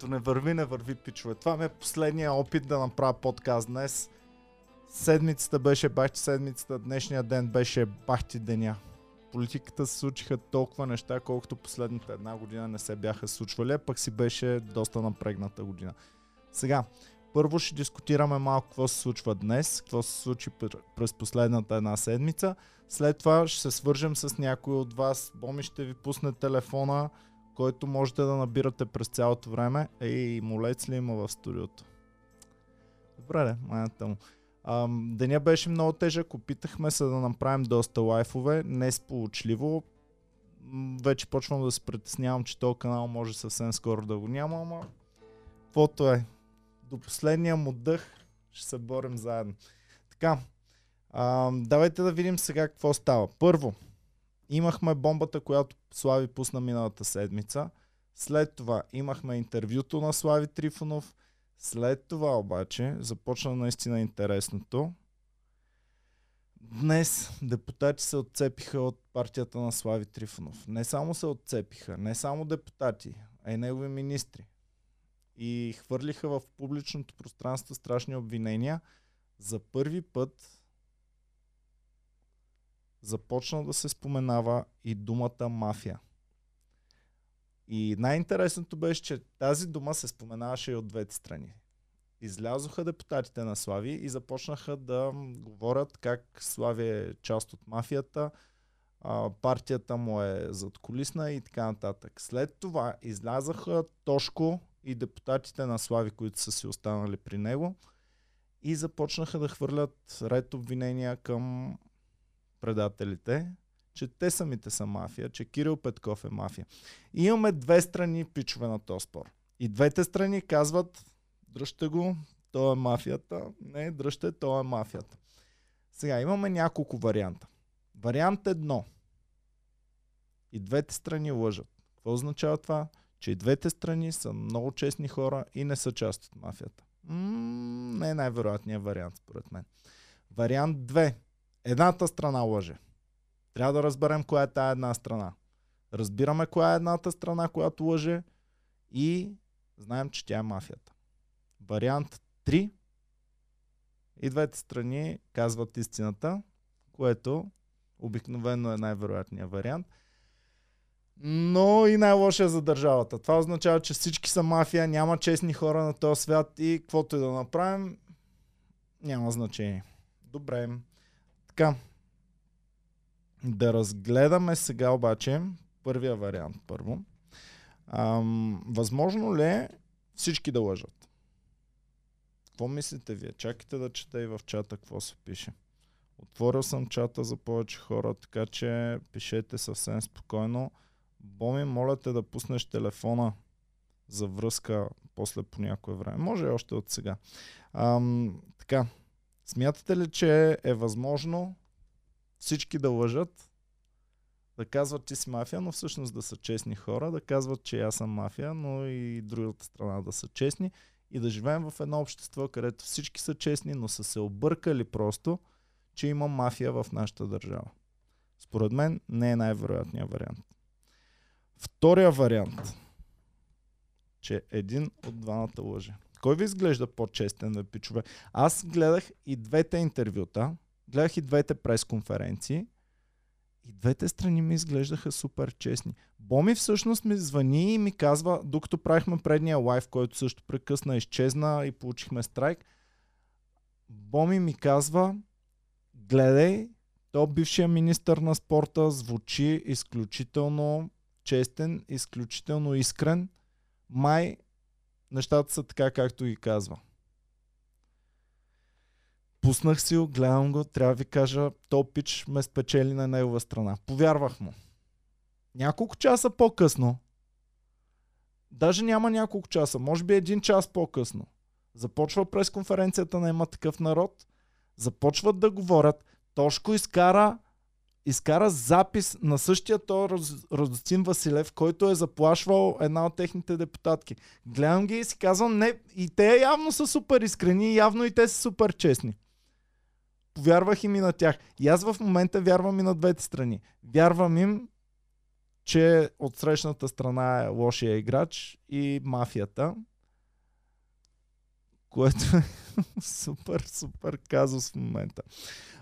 Като не върви, не върви, пичове. Това ми е последния опит да направя подкаст днес. Седмицата беше бахти седмицата, днешния ден беше бахти деня. Политиката се случиха толкова неща, колкото последната една година не се бяха случвали, пък си беше доста напрегната година. Сега, първо ще дискутираме малко какво се случва днес, какво се случи през последната една седмица. След това ще се свържем с някой от вас. Боми ще ви пусне телефона, който можете да набирате през цялото време. Ей, молец ли има в студиото? Добре, де, майната му. Ам, деня беше много тежък, опитахме се да направим доста лайфове, не сполучливо. Вече почвам да се притеснявам, че този канал може съвсем скоро да го няма, ама каквото е. До последния му дъх ще се борим заедно. Така, ам, давайте да видим сега какво става. Първо, имахме бомбата, която Слави пусна миналата седмица. След това имахме интервюто на Слави Трифонов. След това обаче започна наистина интересното. Днес депутати се отцепиха от партията на Слави Трифонов. Не само се отцепиха, не само депутати, а и негови министри. И хвърлиха в публичното пространство страшни обвинения. За първи път започна да се споменава и думата мафия. И най-интересното беше, че тази дума се споменаваше и от двете страни. Излязоха депутатите на Слави и започнаха да говорят как Слави е част от мафията, партията му е задколисна и така нататък. След това излязаха Тошко и депутатите на Слави, които са си останали при него и започнаха да хвърлят ред обвинения към предателите, че те самите са мафия, че Кирил Петков е мафия. И имаме две страни пичове на този спор. И двете страни казват, дръжте го, то е мафията. Не, дръжте, то е мафията. Сега имаме няколко варианта. Вариант едно. И двете страни лъжат. Какво означава това? Че и двете страни са много честни хора и не са част от мафията. М- не е най-вероятният вариант, според мен. Вариант 2. Едната страна лъже. Трябва да разберем коя е тая една страна. Разбираме коя е едната страна, която лъже и знаем, че тя е мафията. Вариант 3. И двете страни казват истината, което обикновено е най-вероятният вариант. Но и най-лошия за държавата. Това означава, че всички са мафия, няма честни хора на този свят и каквото и да направим, няма значение. Добре. Така. Да разгледаме сега обаче първия вариант първо. Ам, възможно ли е всички да лъжат? Какво мислите вие? Чакайте да чета и в чата какво се пише. Отворил съм чата за повече хора, така че пишете съвсем спокойно. Боми, моля те да пуснеш телефона за връзка после по някое време. Може още от сега. Ам, така, смятате ли, че е възможно всички да лъжат, да казват, че си мафия, но всъщност да са честни хора, да казват, че аз съм мафия, но и другата страна да са честни и да живеем в едно общество, където всички са честни, но са се объркали просто, че има мафия в нашата държава. Според мен не е най-вероятният вариант. Втория вариант, че един от двамата лъже. Кой ви изглежда по-честен, да пичове? Аз гледах и двете интервюта, гледах и двете пресконференции и двете страни ми изглеждаха супер честни. Боми всъщност ми звъни и ми казва, докато правихме предния лайв, който също прекъсна, изчезна и получихме страйк, Боми ми казва, гледай, то бившия министър на спорта звучи изключително честен, изключително искрен. Май нещата са така, както ги казва. Пуснах си го, гледам го, трябва да ви кажа, то пич ме спечели на негова страна. Повярвах му. Няколко часа по-късно, даже няма няколко часа, може би един час по-късно, започва пресконференцията на има такъв народ, започват да говорят, Тошко изкара изкара запис на същия то Радостин Василев, който е заплашвал една от техните депутатки. Гледам ги и си казвам, не, и те явно са супер искрени, явно и те са супер честни. Повярвах им и на тях. И аз в момента вярвам и на двете страни. Вярвам им, че от срещната страна е лошия играч и мафията, което е супер, супер казус в момента.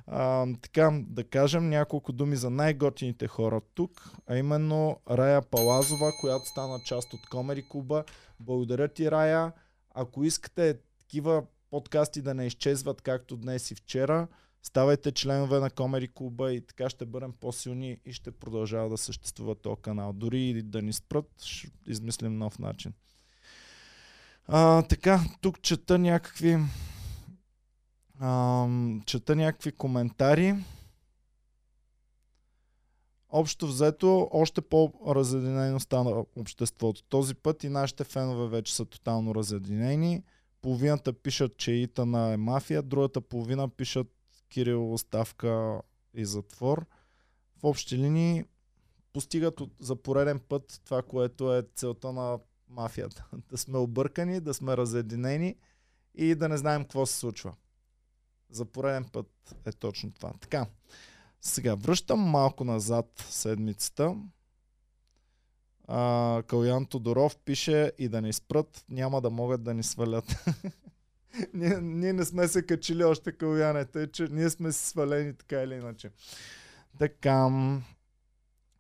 А, така, да кажем няколко думи за най-готините хора тук, а именно Рая Палазова, която стана част от Комери Куба. Благодаря ти, Рая. Ако искате такива подкасти да не изчезват както днес и вчера, ставайте членове на Комери Клуба и така ще бъдем по-силни и ще продължава да съществува този канал. Дори и да ни спрат, ще измислим нов начин. А, така, тук чета някакви а, чета някакви коментари. Общо взето, още по-разединено стана обществото. Този път и нашите фенове вече са тотално разединени. Половината пишат, че Итана е мафия, другата половина пишат Кирил оставка и затвор. В общи линии постигат за пореден път това, което е целта на мафията. Да сме объркани, да сме разединени и да не знаем какво се случва. За пореден път е точно това. Така, сега връщам малко назад седмицата. А, Калян Тодоров пише и да ни спрат, няма да могат да ни свалят. ние, ние не сме се качили още Каляне, тъй че ние сме си свалени така или иначе. Така,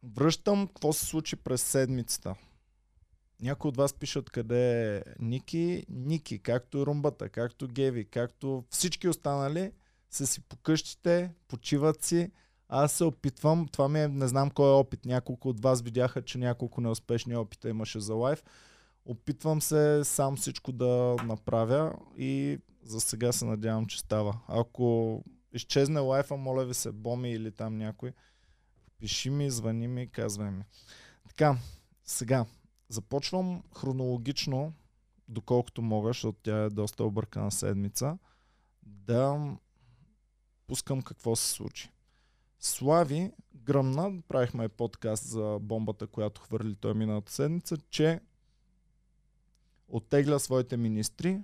връщам какво се случи през седмицата. Някои от вас пишат къде е Ники. Ники, както Румбата, както Геви, както всички останали, са си по къщите, почиват си. Аз се опитвам, това ми е, не знам кой е опит. Няколко от вас видяха, че няколко неуспешни опита имаше за лайф. Опитвам се сам всичко да направя и за сега се надявам, че става. Ако изчезне лайфа, моля ви се, Боми или там някой, пиши ми, звъни ми, казвай ми. Така, сега, започвам хронологично, доколкото мога, защото тя е доста объркана седмица, да пускам какво се случи. Слави гръмна, правихме подкаст за бомбата, която хвърли той миналата седмица, че оттегля своите министри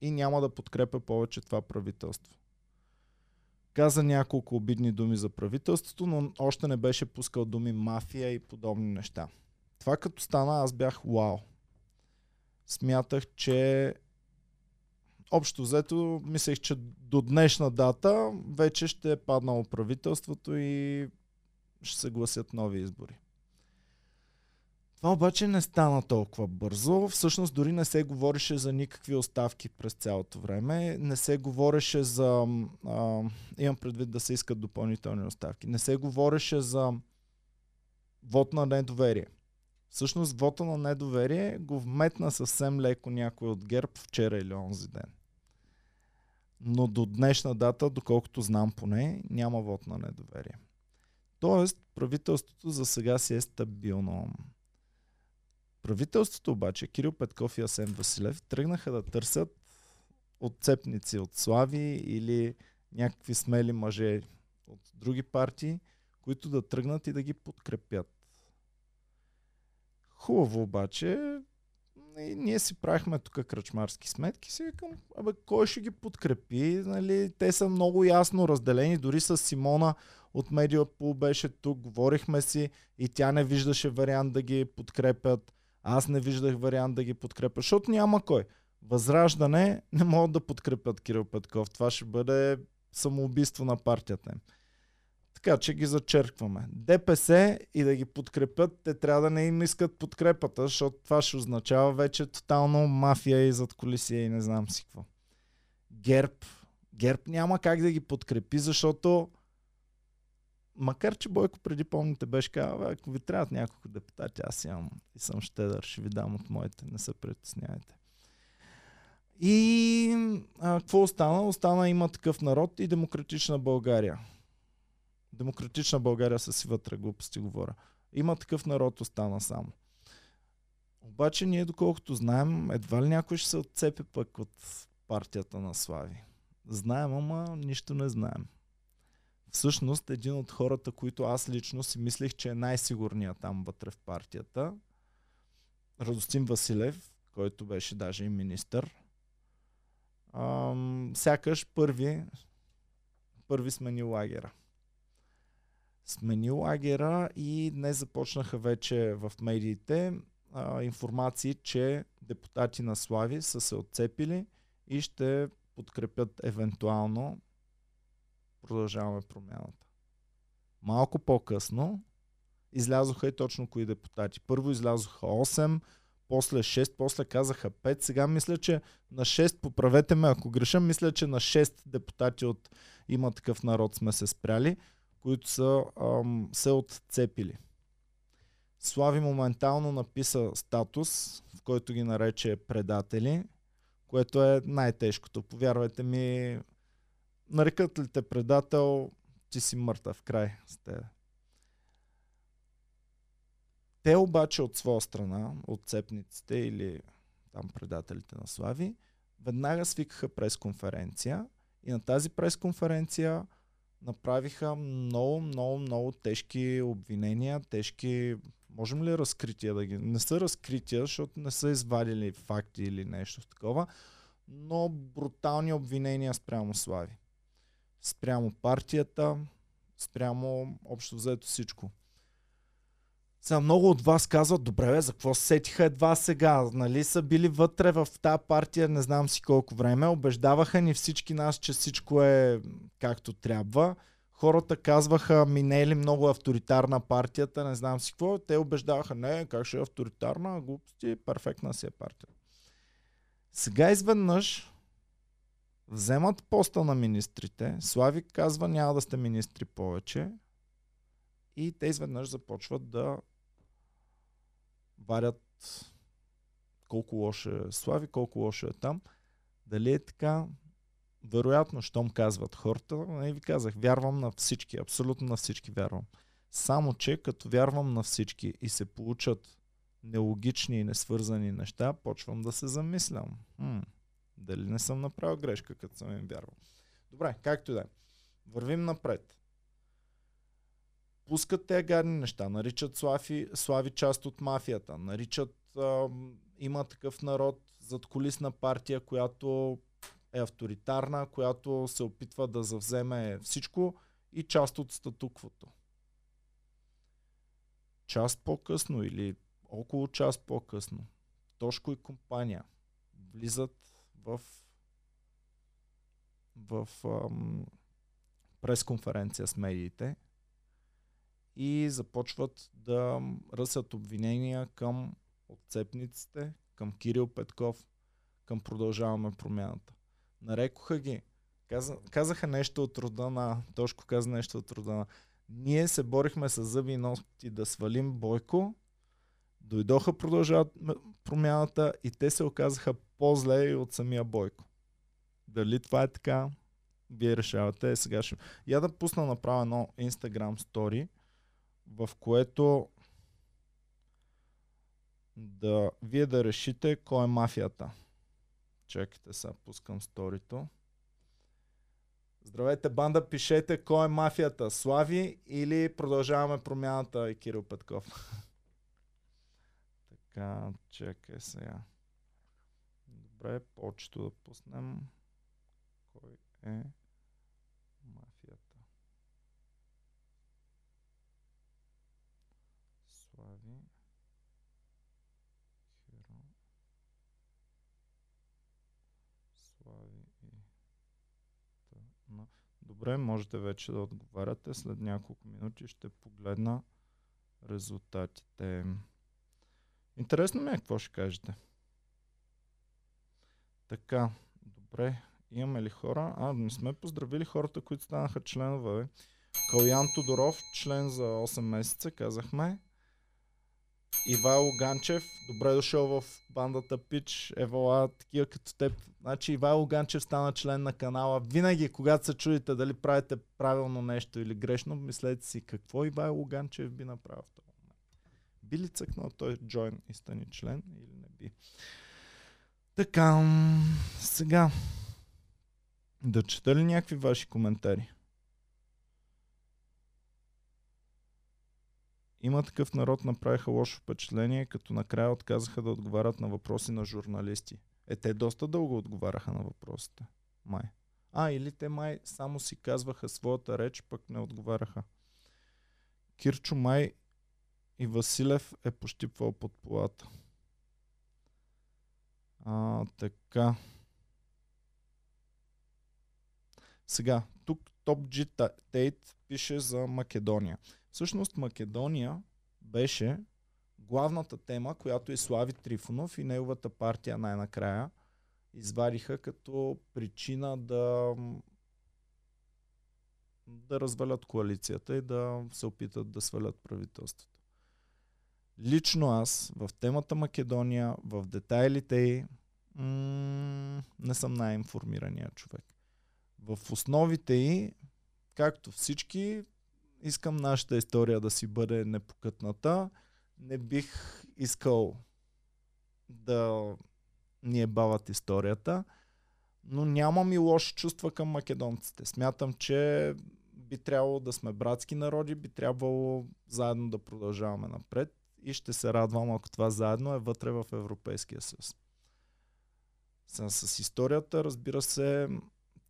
и няма да подкрепя повече това правителство. Каза няколко обидни думи за правителството, но още не беше пускал думи мафия и подобни неща. Това като стана, аз бях вау. Смятах, че общо взето, мислех, че до днешна дата вече ще е паднало правителството и ще се гласят нови избори. Това обаче не стана толкова бързо. Всъщност дори не се говореше за никакви оставки през цялото време. Не се говореше за... А, имам предвид да се искат допълнителни оставки. Не се говореше за вод на недоверие. Всъщност вота на недоверие го вметна съвсем леко някой от ГЕРБ вчера или онзи ден. Но до днешна дата, доколкото знам поне, няма вод на недоверие. Тоест, правителството за сега си е стабилно. Правителството обаче, Кирил Петков и Асен Василев, тръгнаха да търсят отцепници от Слави или някакви смели мъже от други партии, които да тръгнат и да ги подкрепят. Хубаво обаче, и ние си правихме тук кръчмарски сметки, си викам, абе, кой ще ги подкрепи? Нали? Те са много ясно разделени, дори с Симона от Медиапул беше тук, говорихме си и тя не виждаше вариант да ги подкрепят. Аз не виждах вариант да ги подкрепя, защото няма кой. Възраждане не могат да подкрепят Кирил Петков. Това ще бъде самоубийство на партията им. Така че ги зачеркваме. ДПС и да ги подкрепят, те трябва да не им искат подкрепата, защото това ще означава вече тотално мафия и зад колисия и не знам си какво. Герб. Герб няма как да ги подкрепи, защото макар че Бойко преди помните беше казал, ако ви трябват няколко депутати, аз имам и съм щедър, ще ви дам от моите, не се притеснявайте. И а, какво остана? Остана има такъв народ и демократична България. Демократична България са си вътре глупости говоря. Има такъв народ остана само. Обаче ние, доколкото знаем, едва ли някой ще се отцепи пък от партията на Слави. Знаем, ама нищо не знаем. Всъщност, един от хората, които аз лично си мислех, че е най-сигурният там вътре в партията, Радостин Василев, който беше даже и министър, ам, сякаш първи, първи смени лагера. Смени лагера и днес започнаха вече в медиите а, информации, че депутати на Слави са се отцепили и ще подкрепят евентуално продължаваме промяната. Малко по-късно излязоха и точно кои депутати. Първо излязоха 8, после 6, после казаха 5. Сега мисля, че на 6, поправете ме ако греша, мисля, че на 6 депутати от има такъв народ сме се спряли, които са ам, се отцепили. Слави моментално написа статус, в който ги нарече предатели, което е най-тежкото. Повярвайте ми, нарекат ли те предател, ти си мъртъв край с тебе. Те обаче от своя страна, от цепниците или там предателите на Слави, веднага свикаха пресконференция и на тази пресконференция направиха много, много, много тежки обвинения, тежки, можем ли разкрития да ги... Не са разкрития, защото не са извадили факти или нещо такова, но брутални обвинения спрямо Слави. Спрямо партията, спрямо общо взето всичко. Сега много от вас казват, добре, бе, за какво сетиха едва сега? Нали са били вътре в тази партия, не знам си колко време, убеждаваха ни всички нас, че всичко е както трябва. Хората казваха, минели много авторитарна партията, не знам си какво. Те убеждаваха, не, как ще е авторитарна, глупости, перфектна си е партия. Сега изведнъж вземат поста на министрите, Слави казва, няма да сте министри повече, и те изведнъж започват да варят колко лошо е Слави, колко лошо е там. Дали е така? Вероятно, щом казват хората, не ви казах, вярвам на всички, абсолютно на всички вярвам. Само, че като вярвам на всички и се получат нелогични и несвързани неща, почвам да се замислям. Хм, дали не съм направил грешка, като съм им вярвал. Добре, както и да е. Вървим напред пускат те гадни неща, наричат Слави, Слави част от мафията, наричат а, има такъв народ зад колисна партия, която е авторитарна, която се опитва да завземе всичко и част от статуквото. Част по-късно или около час по-късно Тошко и компания влизат в в ам, пресконференция с медиите и започват да ръсят обвинения към отцепниците, към Кирил Петков, към продължаваме промяната. Нарекоха ги. Каза, казаха нещо от рода на... Тошко каза нещо от рода на... Ние се борихме с зъби и ногти да свалим Бойко, дойдоха продължават промяната и те се оказаха по-зле и от самия Бойко. Дали това е така? Вие решавате. Сега ще... Я да пусна направо едно Instagram story в което да вие да решите кой е мафията. Чекайте сега, пускам сторито. Здравейте, банда, пишете кой е мафията. Слави или продължаваме промяната и Кирил Петков. така, чекай сега. Добре, почето да пуснем. Кой е Добре, можете вече да отговаряте. След няколко минути ще погледна резултатите. Интересно ми е какво ще кажете. Така, добре. Имаме ли хора? А, не сме поздравили хората, които станаха членове. Калян Тодоров, член за 8 месеца, казахме. Ивайло Ганчев, добре дошъл в бандата Пич, евала такива като теб. Значи Ивайло Ганчев стана член на канала. Винаги, когато се чудите дали правите правилно нещо или грешно, мислете си какво Ивайло Ганчев би направил в този момент. Би ли цъкнал той джойн и стани член или не би? Така, сега да чета ли някакви ваши коментари? Има такъв народ направиха лошо впечатление, като накрая отказаха да отговарят на въпроси на журналисти. Е, те доста дълго отговаряха на въпросите. Май. А, или те май само си казваха своята реч, пък не отговаряха. Кирчо Май и Василев е пощипвал под полата. А, така. Сега, тук Топ Тейт пише за Македония. Всъщност Македония беше главната тема, която и Слави Трифонов и неговата партия най-накрая извадиха като причина да да развалят коалицията и да се опитат да свалят правителството. Лично аз в темата Македония, в детайлите й, не съм най-информирания човек. В основите й, както всички, искам нашата история да си бъде непокътната. Не бих искал да ни е бават историята, но нямам и лоши чувства към македонците. Смятам, че би трябвало да сме братски народи, би трябвало заедно да продължаваме напред и ще се радвам, ако това заедно е вътре в Европейския съюз. С, с историята, разбира се,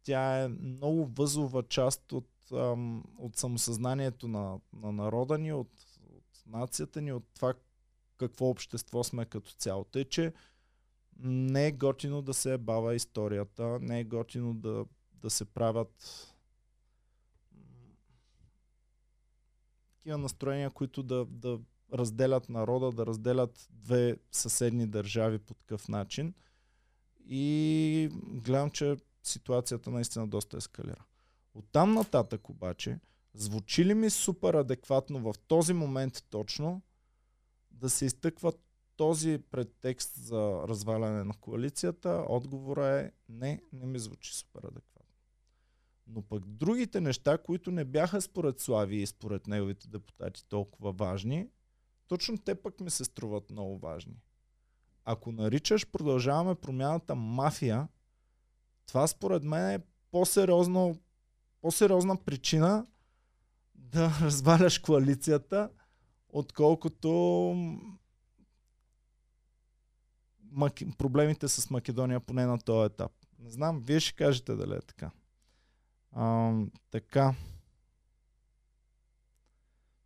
тя е много възлова част от, ам, от самосъзнанието на, на народа ни, от, от нацията ни, от това какво общество сме като цяло. Тъй, че не е готино да се бава историята, не е готино да, да се правят такива настроения, които да, да разделят народа, да разделят две съседни държави по такъв начин. И гледам, че ситуацията наистина доста ескалира. От там нататък обаче, звучи ли ми супер адекватно в този момент точно да се изтъква този предтекст за разваляне на коалицията? Отговора е не, не ми звучи супер адекватно. Но пък другите неща, които не бяха според Слави и според неговите депутати толкова важни, точно те пък ми се струват много важни. Ако наричаш продължаваме промяната мафия, това според мен е по-сериозно, по-сериозна причина да разваляш коалицията, отколкото проблемите с Македония поне на този етап. Не знам, вие ще кажете дали е така. А, така.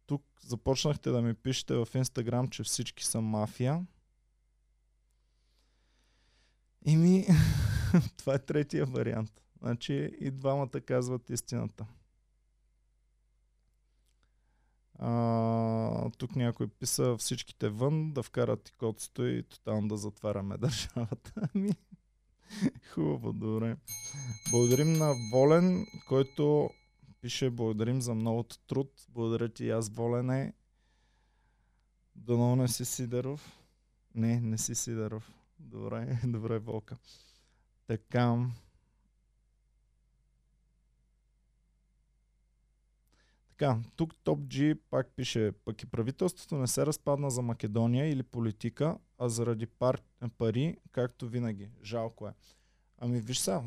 Тук започнахте да ми пишете в Инстаграм, че всички са мафия. И ми, това е третия вариант. Значи и двамата казват истината. А, тук някой писа всичките вън, да вкарат и котсто и тотално да затваряме държавата. Ами, хубаво, добре. Благодарим на Волен, който пише благодарим за многото труд. Благодаря ти и аз, Волене. Дано не си Сидеров. Не, не си Сидеров. Добре, добре, Волка. Така. Така, тук Топ G пак пише, пък и правителството не се разпадна за Македония или политика, а заради пар, пари, както винаги. Жалко е. Ами виж са,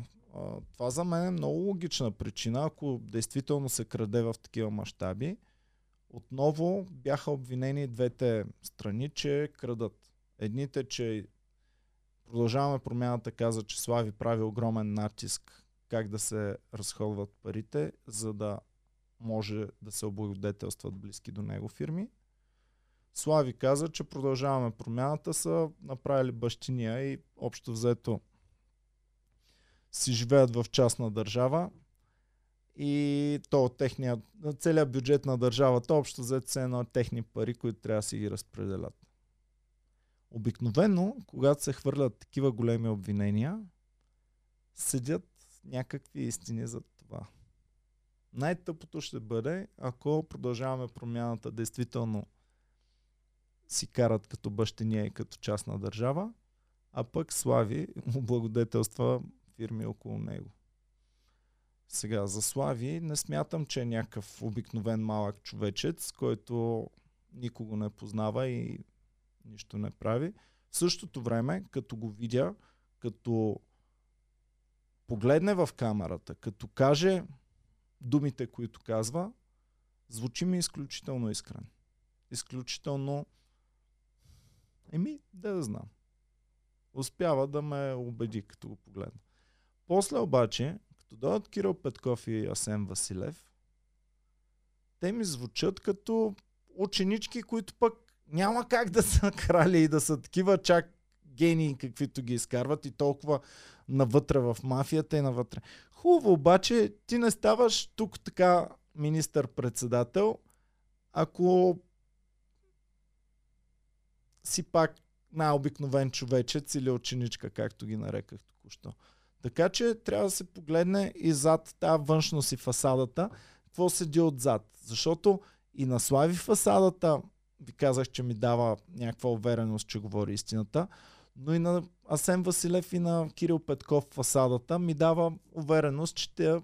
това за мен е много логична причина, ако действително се краде в такива мащаби. Отново бяха обвинени двете страни, че крадат. Едните, че продължаваме промяната, каза, че Слави прави огромен натиск как да се разходват парите, за да може да се облагодетелстват близки до него фирми. Слави каза, че продължаваме промяната, са направили бащиния и общо взето си живеят в частна държава и то техния, целият бюджет на държавата общо взето се едно техни пари, които трябва да си ги разпределят. Обикновено, когато се хвърлят такива големи обвинения, седят някакви истини за това. Най-тъпото ще бъде, ако продължаваме промяната, действително си карат като бащиния и като частна държава, а пък Слави му благодетелства фирми около него. Сега, за Слави не смятам, че е някакъв обикновен малък човечец, който никого не познава и нищо не прави. В същото време, като го видя, като погледне в камерата, като каже думите, които казва, звучи ми изключително искрен. Изключително... Еми, да да знам. Успява да ме убеди, като го погледна. После обаче, като дойдат Кирил Петков и Асен Василев, те ми звучат като ученички, които пък няма как да са крали и да са такива чак гении, каквито ги изкарват и толкова навътре в мафията и навътре. Хубаво, обаче ти не ставаш тук така министър-председател, ако си пак най-обикновен човечец или ученичка, както ги нареках току-що. Така че трябва да се погледне и зад тази външност и фасадата, какво седи отзад. Защото и на Слави фасадата ви казах, че ми дава някаква увереност, че говори истината, но и на Асен Василев и на Кирил Петков фасадата ми дава увереност, че те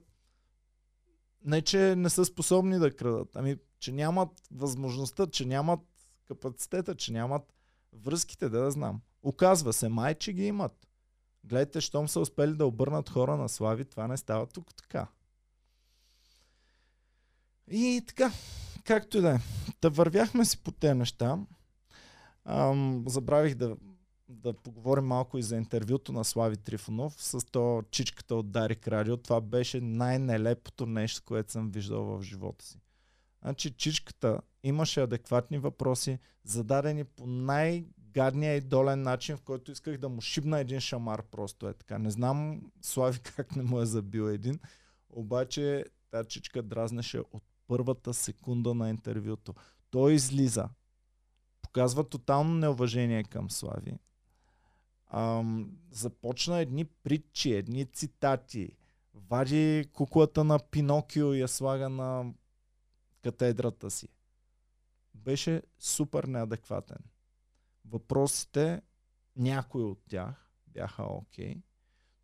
не, че не са способни да крадат, ами че нямат възможността, че нямат капацитета, че нямат връзките, да, да знам. Оказва се, май, че ги имат. Гледайте, щом са успели да обърнат хора на слави, това не става тук така. И така, както и да е. Да вървяхме си по тези неща. Ам, забравих да, да поговорим малко и за интервюто на Слави Трифонов с то чичката от Дарик Радио. Това беше най-нелепото нещо, което съм виждал в живота си. Значи чичката имаше адекватни въпроси, зададени по най- гадния и долен начин, в който исках да му шибна един шамар просто е така. Не знам Слави как не му е забил един, обаче тази чичка дразнеше от първата секунда на интервюто. Той излиза, показва тотално неуважение към Слави. Ам, започна едни притчи, едни цитати, вади куклата на Пинокио и я слага на катедрата си. Беше супер неадекватен. Въпросите, някои от тях бяха окей,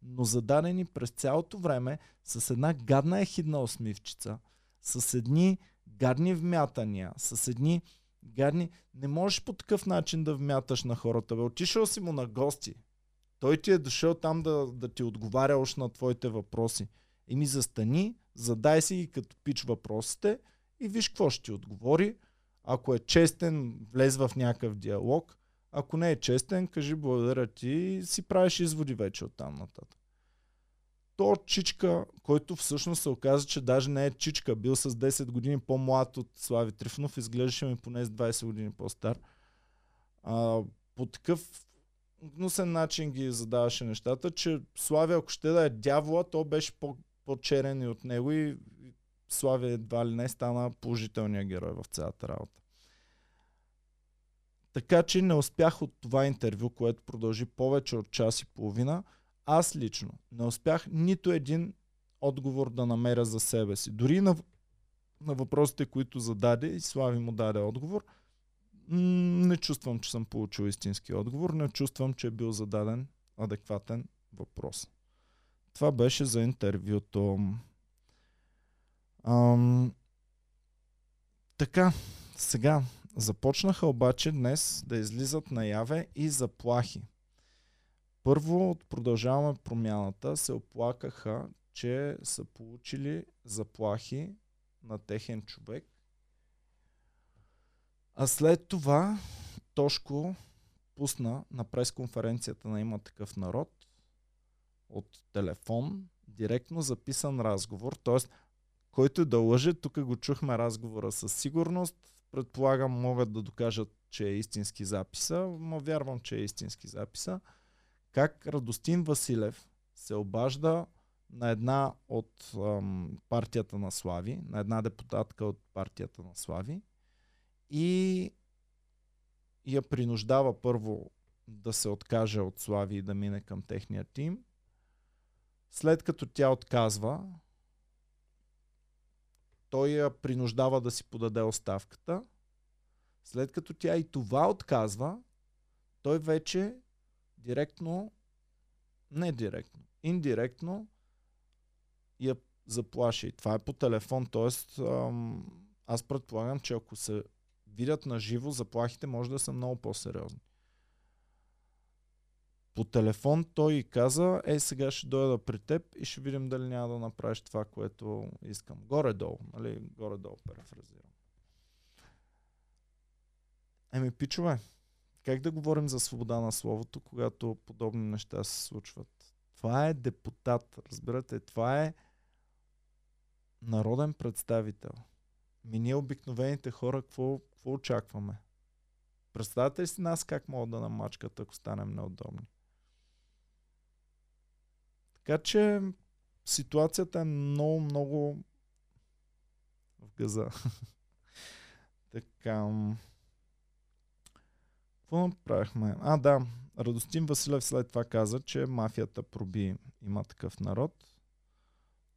но зададени през цялото време с една гадна ехидна усмивчица, с едни гадни вмятания, с едни гадни... Не можеш по такъв начин да вмяташ на хората. Бе, отишъл си му на гости. Той ти е дошъл там да, да ти отговаря още на твоите въпроси. И ми застани, задай си ги като пич въпросите и виж какво ще ти отговори. Ако е честен, влез в някакъв диалог. Ако не е честен, кажи благодаря ти и си правиш изводи вече от там нататък. То чичка, който всъщност се оказа, че даже не е чичка, бил с 10 години по-млад от Слави Трифонов, изглеждаше ми поне с 20 години по-стар. А, по такъв гнусен начин ги задаваше нещата, че Слави, ако ще да е дявола, то беше по- по-черен и от него и Слави едва ли не стана положителният герой в цялата работа. Така че не успях от това интервю, което продължи повече от час и половина. Аз лично не успях нито един отговор да намеря за себе си. Дори на, на въпросите, които зададе и Слави му даде отговор, не чувствам, че съм получил истински отговор, не чувствам, че е бил зададен адекватен въпрос. Това беше за интервюто. Ам, така, сега започнаха обаче днес да излизат наяве и заплахи. Първо от продължаваме промяната се оплакаха, че са получили заплахи на техен човек. А след това Тошко пусна на пресконференцията на Има такъв народ от телефон, директно записан разговор, т.е. който да лъже, тук го чухме разговора със сигурност, предполагам могат да докажат, че е истински записа, но вярвам, че е истински записа, как Радостин Василев се обажда на една от ам, партията на Слави, на една депутатка от партията на Слави и я принуждава първо да се откаже от Слави и да мине към техния тим. След като тя отказва, той я принуждава да си подаде оставката. След като тя и това отказва, той вече директно, не директно, индиректно я заплаши. Това е по телефон, т.е. аз предполагам, че ако се видят на живо, заплахите може да са много по-сериозни. По телефон той и каза, ей сега ще дойда при теб и ще видим дали няма да направиш това, което искам. Горе-долу, нали? Горе-долу перефразирам. Еми, пичове, как да говорим за свобода на словото, когато подобни неща се случват? Това е депутат, разбирате, това е народен представител, Ми ние обикновените хора, какво, какво очакваме? Представете ли си нас как могат да намачкат, ако станем неудобни? Така че ситуацията е много, много в газа. така. Какво направихме? А, да. Радостин Василев след това каза, че мафията проби има такъв народ.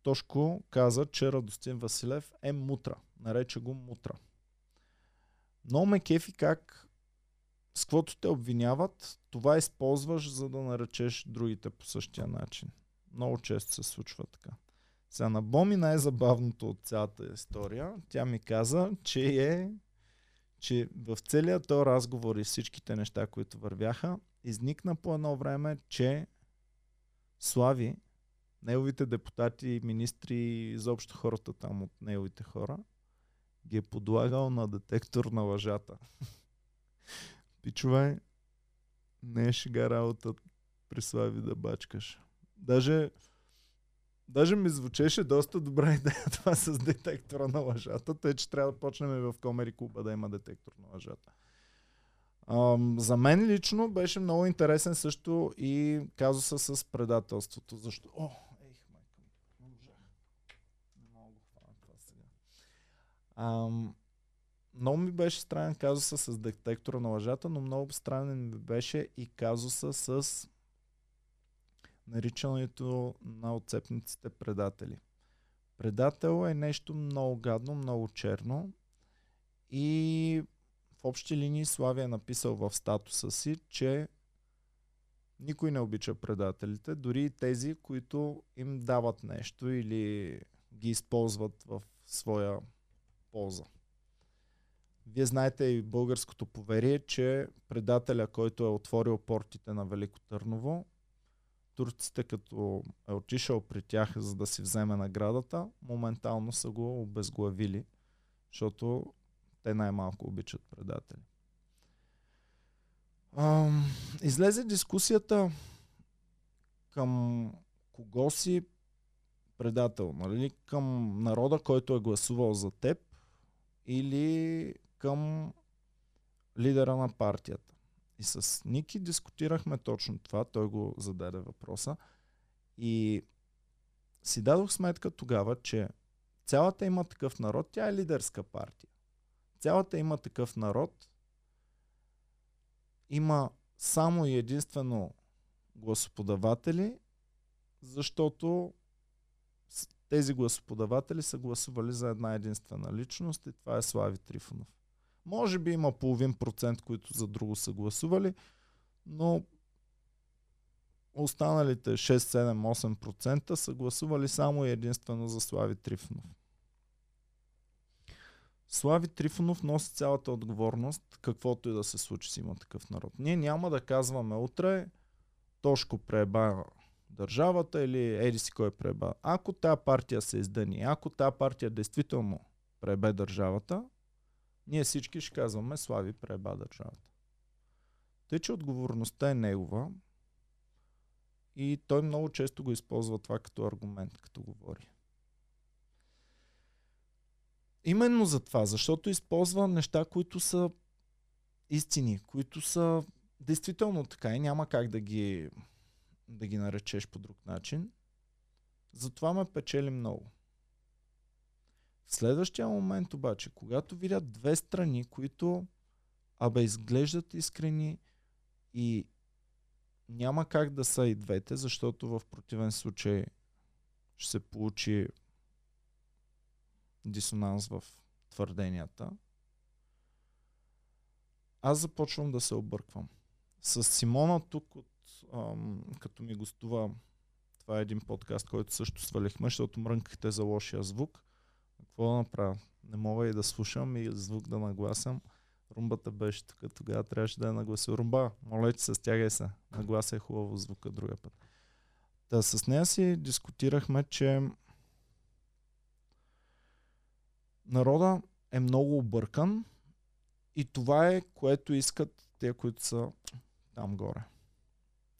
Тошко каза, че Радостин Василев е мутра. Нарече го мутра. Но ме кефи как с каквото те обвиняват, това използваш, за да наречеш другите по същия начин. Много често се случва така. Сега на Боми най-забавното от цялата история, тя ми каза, че е че в целия този разговор и всичките неща, които вървяха, изникна по едно време, че Слави, неговите депутати, и министри, изобщо хората там от неговите хора, ги е подлагал на детектор на лъжата. Пичове, не е шега работа при Слави да бачкаш. Даже, даже ми звучеше доста добра идея това с детектора на лъжата, тъй че трябва да почнем в Комери Куба да има детектор на лъжата. Ам, за мен лично беше много интересен също и казуса с предателството. Защо? О, ейх, майка ми, не можах. Хвана това сега. Ам, много ми беше странен казуса с детектора на лъжата, но много странен ми беше и казуса с наричането на отцепниците предатели. Предател е нещо много гадно, много черно и в общи линии Славия е написал в статуса си, че никой не обича предателите, дори и тези, които им дават нещо или ги използват в своя полза. Вие знаете и българското поверие, че предателя, който е отворил портите на Велико Търново, турците като е отишъл при тях, за да си вземе наградата, моментално са го обезглавили, защото те най-малко обичат предатели. А, излезе дискусията към кого си предател, нали? Към народа, който е гласувал за теб или към лидера на партията. И с Ники дискутирахме точно това, той го зададе въпроса. И си дадох сметка тогава, че цялата има такъв народ, тя е лидерска партия. Цялата има такъв народ, има само и единствено гласоподаватели, защото тези гласоподаватели са гласували за една единствена личност и това е Слави Трифонов. Може би има половин процент, които за друго са гласували, но останалите 6, 7, 8% са гласували само и единствено за Слави Трифонов. Слави Трифонов носи цялата отговорност, каквото и да се случи с има такъв народ. Ние няма да казваме утре Тошко преба държавата или еди си кой преба. Ако тази партия се издъни, ако тази партия действително пребе държавата, ние всички ще казваме Слави преба държавата. Тъй, че отговорността е негова и той много често го използва това като аргумент, като говори. Именно за това, защото използва неща, които са истини, които са действително така и няма как да ги, да ги наречеш по друг начин. Затова ме печели много. Следващия момент обаче, когато видят две страни, които абе изглеждат искрени и няма как да са и двете, защото в противен случай ще се получи дисонанс в твърденията, аз започвам да се обърквам. С Симона тук, от, ам, като ми гостува, това е един подкаст, който също свалихме, защото мрънкахте за лошия звук. Какво да направя? Не мога и да слушам и звук да нагласям. Румбата беше тук, тогава трябваше да я наглася. Румба, моля се, стягай се. Наглася е хубаво звука другия път. Та с нея си дискутирахме, че народа е много объркан и това е което искат те, които са там горе.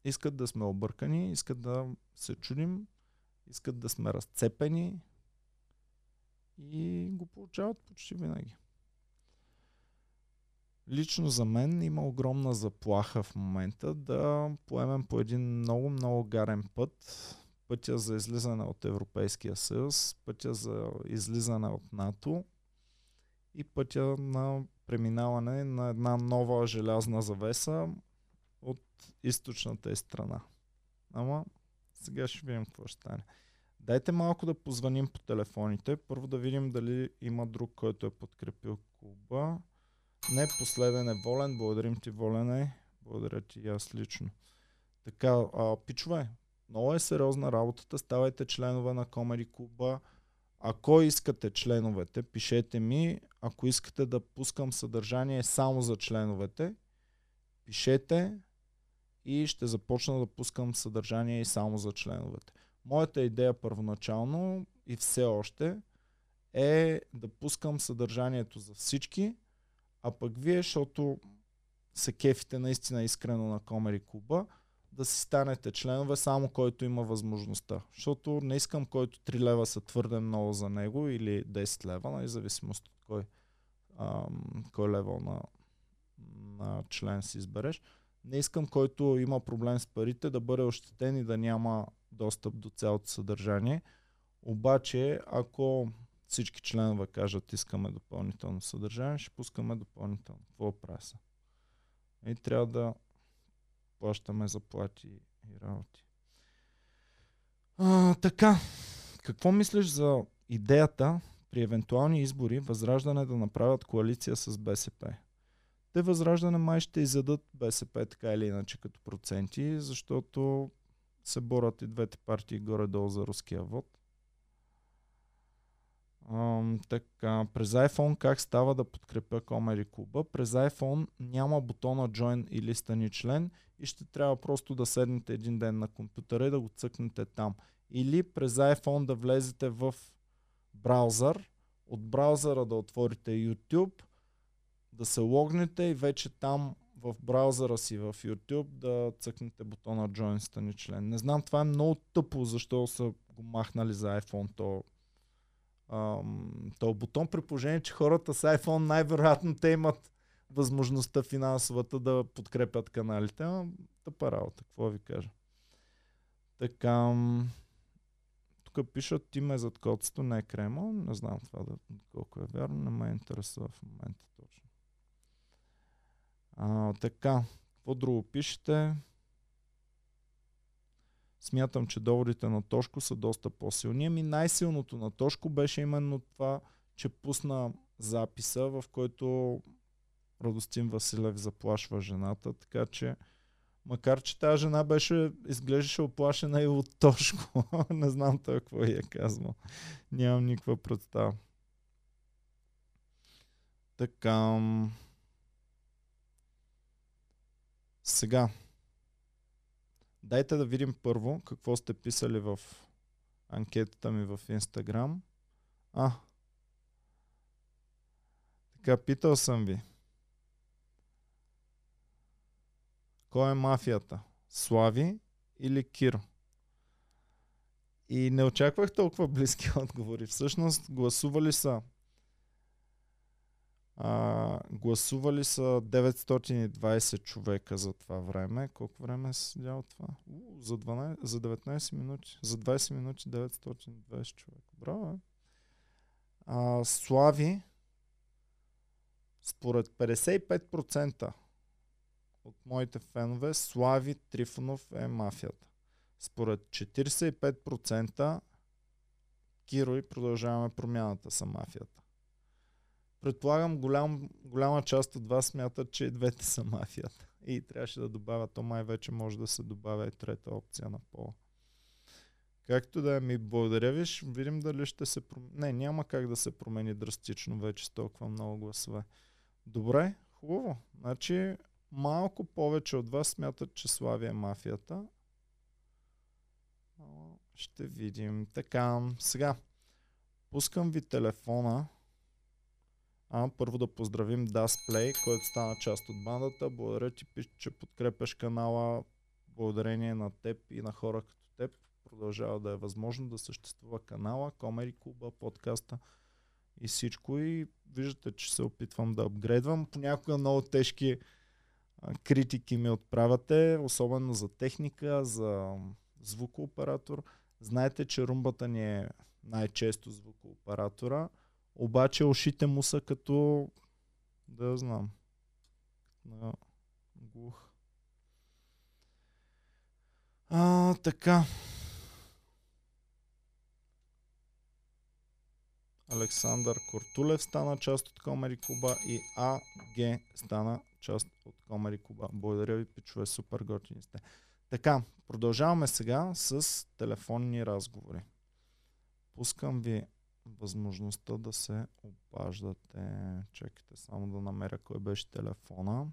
Искат да сме объркани, искат да се чудим, искат да сме разцепени и го получават почти винаги. Лично за мен има огромна заплаха в момента да поемем по един много, много гарен път. Пътя за излизане от Европейския съюз, пътя за излизане от НАТО и пътя на преминаване на една нова желязна завеса от източната е страна. Ама сега ще видим какво ще стане. Дайте малко да позваним по телефоните. Първо да видим дали има друг, който е подкрепил клуба. Не, последен е Волен. Благодарим ти, Волене. Благодаря ти и аз лично. Така, а, пичове, много е сериозна работата. Ставайте членове на Комери Клуба. Ако искате членовете, пишете ми. Ако искате да пускам съдържание само за членовете, пишете и ще започна да пускам съдържание и само за членовете. Моята идея първоначално и все още е да пускам съдържанието за всички, а пък вие, защото се кефите наистина искрено на Комери Куба, да си станете членове само който има възможността. Защото не искам който 3 лева са твърде много за него или 10 лева, на зависимост от кой, ам, кой левел на, на член си избереш. Не искам който има проблем с парите да бъде ощетен и да няма достъп до цялото съдържание. Обаче, ако всички членове кажат искаме допълнително съдържание, ще пускаме допълнително. Какво правя са? И трябва да плащаме заплати и работи. А, така, какво мислиш за идеята при евентуални избори Възраждане да направят коалиция с БСП? Те Възраждане май ще изядат БСП така или иначе като проценти, защото се борят и двете партии горе-долу за руския вод. Um, така, през iPhone как става да подкрепя Комери Клуба? През iPhone няма бутона Join или стани член и ще трябва просто да седнете един ден на компютъра и да го цъкнете там. Или през iPhone да влезете в браузър, от браузъра да отворите YouTube, да се логнете и вече там в браузъра си в YouTube да цъкнете бутона Join стани член. Не знам, това е много тъпо, защо са го махнали за iPhone то, ам, то бутон, при положение, че хората с iPhone най-вероятно те имат възможността финансовата да подкрепят каналите. А, тъпа работа, какво ви кажа. Така, тук пишат ти ме зад котството, не е Кремъл. Не знам това да, колко е вярно, не ме интересува в момента точно. А, така, какво друго пишете? Смятам, че доводите на Тошко са доста по-силни. Ами най-силното на Тошко беше именно това, че пусна записа, в който Радостин Василев заплашва жената, така че макар, че тази жена беше, изглеждаше оплашена и от Тошко, не знам той какво е казвал. Нямам никаква представа. Така. Сега. Дайте да видим първо какво сте писали в анкетата ми в Инстаграм. А. Така, питал съм ви. Кой е мафията? Слави или Киро? И не очаквах толкова близки отговори. Всъщност гласували са а, гласували са 920 човека за това време. Колко време е седял това? За, 12, за 19 минути. За 20 минути 920 човека. Браво, е. А, Слави, според 55% от моите фенове, Слави Трифонов е мафията. Според 45% Киро и продължаваме промяната са мафията. Предполагам, голям, голяма част от вас смятат, че и двете са мафията. И трябваше да добавя, то май вече може да се добавя и трета опция на пола. Както да е, ми благодаря ви, видим дали ще се промени. Не, няма как да се промени драстично вече с толкова много гласове. Добре, хубаво. Значи малко повече от вас смятат, че Славия е мафията. Ще видим. Така, сега. Пускам ви телефона. А, първо да поздравим Dasplay, който стана част от бандата. Благодаря ти, че подкрепяш канала. Благодарение на теб и на хора като теб продължава да е възможно да съществува канала, Комери Клуба, подкаста и всичко и виждате, че се опитвам да апгрейдвам. Понякога много тежки критики ми отправяте, особено за техника, за звукооператор. Знаете, че румбата ни е най-често звукооператора, обаче ушите му са като, да знам, на глух. А, така. Александър Кортулев стана част от Комери Куба и АГ стана част от Комери Куба. Благодаря ви, пичове, супер готини сте. Така, продължаваме сега с телефонни разговори. Пускам ви възможността да се обаждате. Чекайте само да намеря кой беше телефона.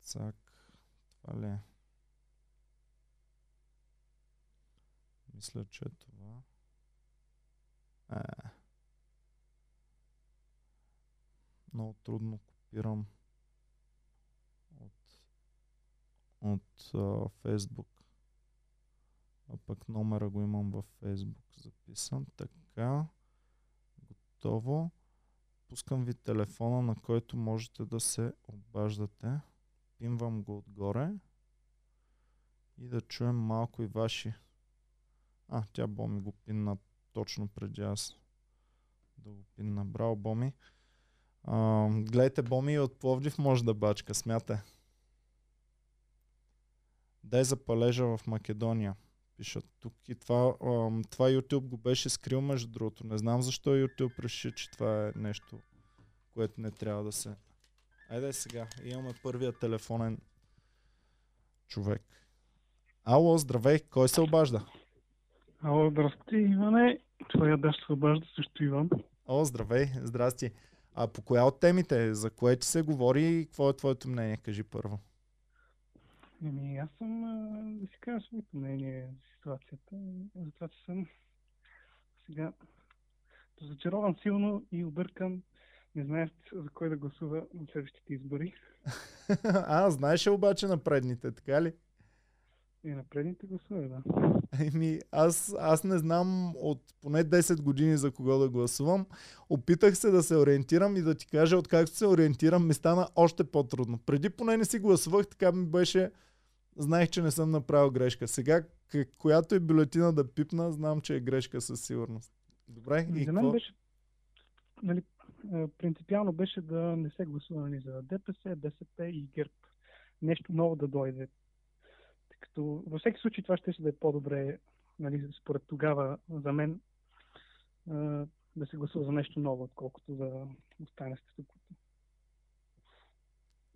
Цак. Това ли е? Мисля, че е това. Е. Много трудно копирам от, от uh, Facebook. А пък номера го имам във Facebook записан. Така. Готово. Пускам ви телефона, на който можете да се обаждате. Пинвам го отгоре. И да чуем малко и ваши. А, тя Боми го пинна точно преди аз да го пинна. Браво, Боми. А, гледайте, Боми от Пловдив може да бачка, смятай. Дай за палежа в Македония. Пишат тук и това, ам, това YouTube го беше скрил между другото. Не знам защо YouTube реши, че това е нещо, което не трябва да се... Айде сега, имаме първия телефонен човек. Ало, здравей, кой се обажда? Ало, здрасти, Иване. Твоя дъщ се обажда също Иван. О, здравей, здрасти. А по коя от темите, за кое ти се говори и какво е твоето мнение? Кажи първо. Еми, аз съм, да си кажа своето мнение за ситуацията. За това, че съм сега разочарован силно и объркан. Не знаеш за кой да гласува на следващите избори. а, знаеш обаче на предните, така ли? И на предните гласове, да. Еми, аз, аз не знам от поне 10 години за кого да гласувам. Опитах се да се ориентирам и да ти кажа, откакто се ориентирам, ми стана още по-трудно. Преди поне не си гласувах, така ми беше... Знаех, че не съм направил грешка. Сега, която и бюлетина да пипна, знам, че е грешка със сигурност. Добре, и За мен какво? беше нали, принципиално беше да не се гласува ни за ДПС, БСП и ГЕРБ. Нещо ново да дойде като във всеки случай това ще да е по-добре, нали, според тогава за мен, да се гласува за нещо ново, отколкото да остане статуквото.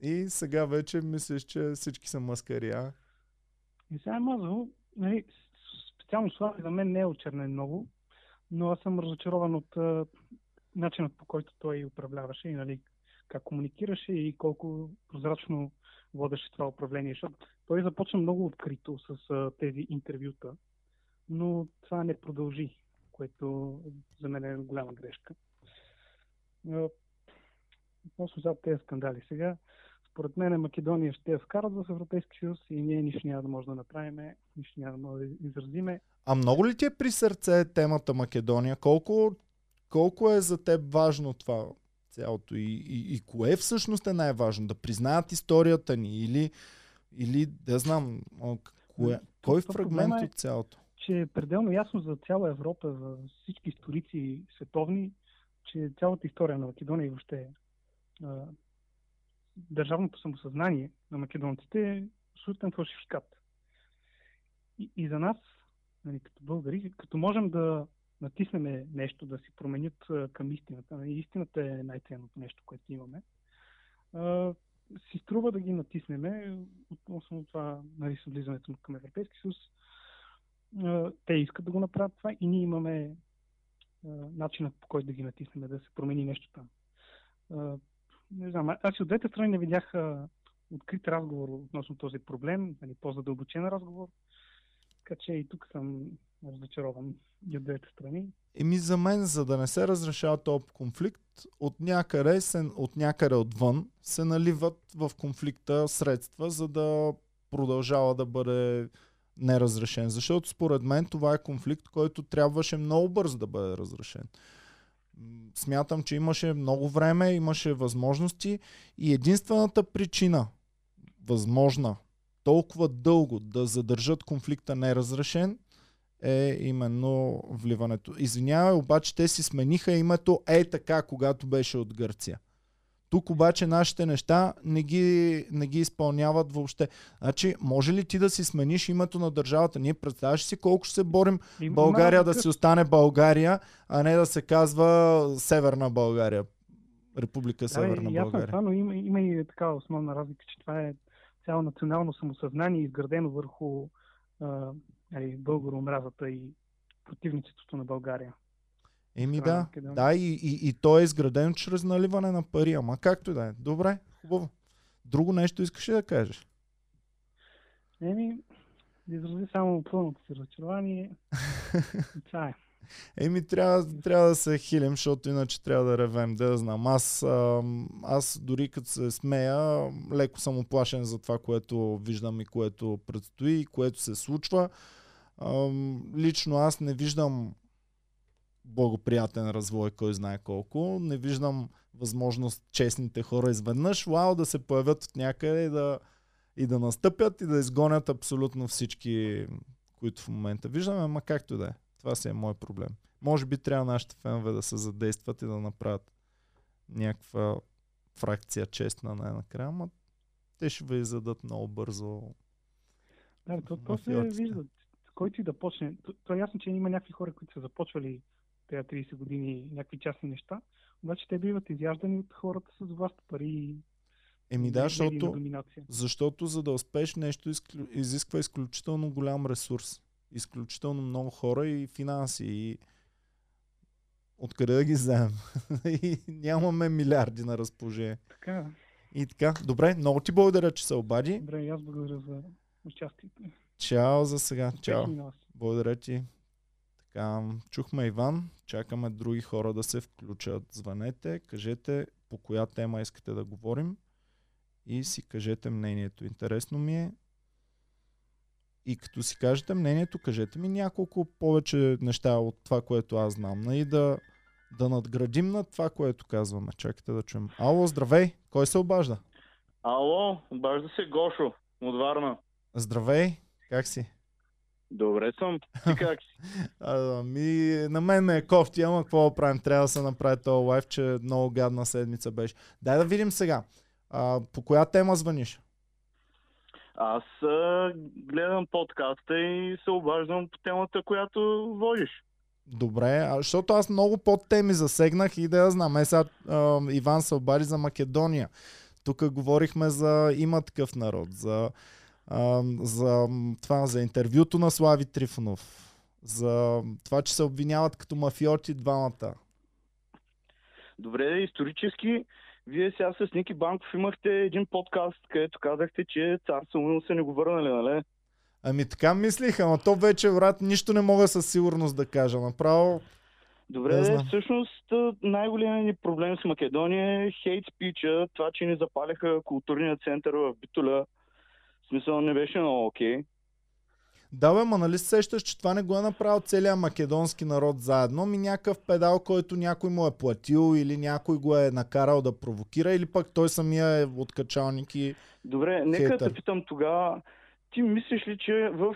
И сега вече мислиш, че всички са маскари, а? И сега е мазал, нали, специално Слави за мен не е очернен много, но аз съм разочарован от начинът по който той управляваше и нали, как комуникираше и колко прозрачно водеше това управление, защото той започна много открито с а, тези интервюта, но това не продължи, което за мен е голяма грешка. Относно за тези скандали сега, според мен Македония ще я вкарат в Европейски съюз и ние нищо няма да може да направим, нищо няма да може да изразиме. А много ли ти е при сърце темата Македония? Колко, колко е за теб важно това цялото? И, и, и кое всъщност е най-важно? Да признаят историята ни или, или да знам, кое, кой То, фрагмент е, от цялото? Че е пределно ясно за цяла Европа, за всички историци световни, че цялата история на Македония и въобще а, държавното самосъзнание на македонците е абсолютен фалшификат. И, и за нас, нали, като българи, като можем да натиснем нещо, да си променят към истината. Истината е най-ценното нещо, което имаме. Си струва да ги натиснеме относно това нали, влизането към Европейски съюз. Те искат да го направят това и ние имаме начинът по който да ги натиснем, да се промени нещо там. Не знам, аз и от двете страни не видях открит разговор относно този проблем, нали, по-задълбочен разговор. Така че и тук съм разочарован и от двете страни. Еми за мен, за да не се разрешава този конфликт, от някъде, се, от някъде отвън се наливат в конфликта средства, за да продължава да бъде неразрешен. Защото според мен това е конфликт, който трябваше много бързо да бъде разрешен. Смятам, че имаше много време, имаше възможности и единствената причина, възможна, толкова дълго да задържат конфликта неразрешен, е именно вливането. Извинявай, обаче те си смениха името е така, когато беше от Гърция. Тук обаче нашите неща не ги, не ги изпълняват въобще. Значи, може ли ти да си смениш името на държавата? Ние представяш си колко ще се борим Им- България има да си остане България, а не да се казва Северна България. Република Северна да, ясно е България. това, но има, има и такава основна разлика, че това е цяло национално самосъзнание, изградено върху а, нали, българо-омразата и противничеството на България. Еми да, Македония. да и, и, и то е изградено чрез наливане на пари, ама както да е. Добре, хубаво. Друго нещо искаш ли да кажеш? Еми, да изрази само пълното си разочарование. Това е. Еми, трябва, трябва да се хилим, защото иначе трябва да ревем. Да, знам. Аз, аз дори като се смея, леко съм оплашен за това, което виждам и което предстои и което се случва. Ам, лично аз не виждам благоприятен развой, кой знае колко. Не виждам възможност честните хора изведнъж, вау, да се появят от някъде и да, и да настъпят и да изгонят абсолютно всички, които в момента виждаме, ама както и да е. Това си е мой проблем. Може би трябва нашите фенове да се задействат и да направят някаква фракция честна най-накрая, ама те ще ви издадат много бързо. Да, то, то се вижда. Който и да почне. То, то е ясно, че има някакви хора, които са започвали тези 30 години някакви частни неща, обаче те биват изяждани от хората с власт, пари и Еми да, защото, защото за да успееш нещо изклю... изисква изключително голям ресурс. Изключително много хора и финанси. И откъде да ги вземем? и нямаме милиарди на разположение. Така, И така, добре, много ти благодаря, че се обади. добре, аз благодаря за участието. Чао за сега. Чао. Благодаря ти. Така, чухме Иван, чакаме други хора да се включат. Звънете, кажете по коя тема искате да говорим и си кажете мнението. Интересно ми е. И като си кажете мнението, кажете ми няколко повече неща от това, което аз знам. И да, да надградим на това, което казваме. Чакайте да чуем. Ало, здравей! Кой се обажда? Ало, обажда се Гошо от Варна. Здравей! Как си? Добре съм. Ти как си? А, ми, на мен ме е кофти, ама какво правим? Трябва да се направи този лайф, че много гадна седмица беше. Дай да видим сега. А, по коя тема звъниш? Аз а, гледам подкаста и се обаждам по темата, която водиш. Добре, а, защото аз много под теми засегнах и да я знам. Е, сега а, Иван се обади за Македония. Тук говорихме за има такъв народ, за, а, за, това, за интервюто на Слави Трифонов, за това, че се обвиняват като мафиоти двамата. Добре, исторически, вие сега с Ники Банков имахте един подкаст, където казахте, че цар Самуил се не го върнали, нали? Ами така мислих, ама то вече, брат, нищо не мога със сигурност да кажа. Направо, Добре, всъщност най-големият ни проблем с Македония е хейт спича, това, че ни запаляха културния център в Битоля. Смисъл не беше много окей. да бе, ма нали се сещаш, че това не го е направил целият македонски народ заедно, ми някакъв педал, който някой му е платил или някой го е накарал да провокира, или пък той самия е откачалник и... Добре, нека Хейтър. те питам тогава, ти мислиш ли, че в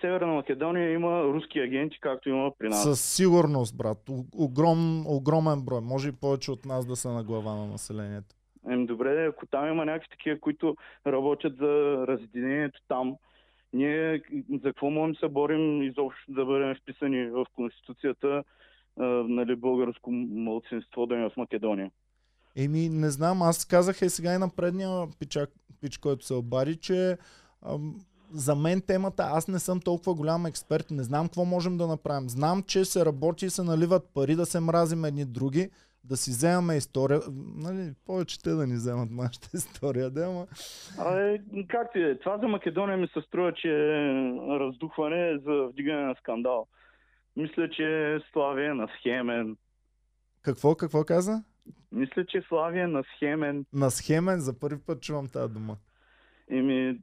Северна Македония има руски агенти, както има при нас? Със сигурност, брат. Огром, огромен брой. Може и повече от нас да са на глава на населението. Ем, добре, ако там има някакви такива, които работят за разединението там, ние за какво можем да се борим изобщо да бъдем вписани в Конституцията а, нали, българско младсинство да има в Македония? Еми, не знам, аз казах и сега и на предния пичак, пич, който се обади, че ам, за мен темата, аз не съм толкова голям експерт, не знам какво можем да направим. Знам, че се работи и се наливат пари да се мразим едни други, да си вземаме история. Нали, повече те да ни вземат нашата история, да, ама... Абе, как ти е? Това за Македония ми се струва, че е раздухване за вдигане на скандал. Мисля, че Славия е на схемен. Какво, какво каза? Мисля, че Славия е на схемен. На схемен, за първи път чувам тази дума. Еми,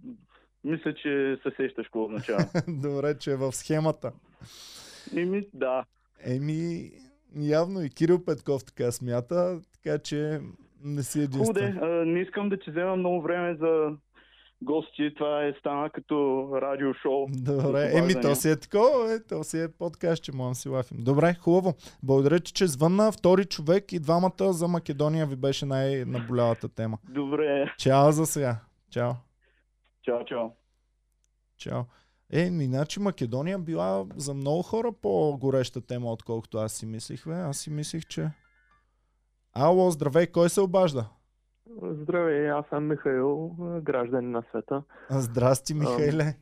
Мисля, че се сещаш какво означава. Добре, че е в схемата. Еми, да. Еми, явно и Кирил Петков така смята, така че не си де, единствен. а, не искам да ти взема много време за гости. Това е стана като радиошоу. Добре, с еми то си е такова, е, то си е подкаст, че можем да си лафим. Добре, хубаво. Благодаря ти, че звънна втори човек и двамата за Македония ви беше най-наболялата тема. Добре. Чао за сега. Чао. Чао, чао. Чао. Е, иначе Македония била за много хора по-гореща тема, отколкото аз си мислих. Бе. Аз си мислих, че... Ало, здравей, кой се обажда? Здравей, аз съм Михаил, гражданин на света. А, Здрасти, Михайле.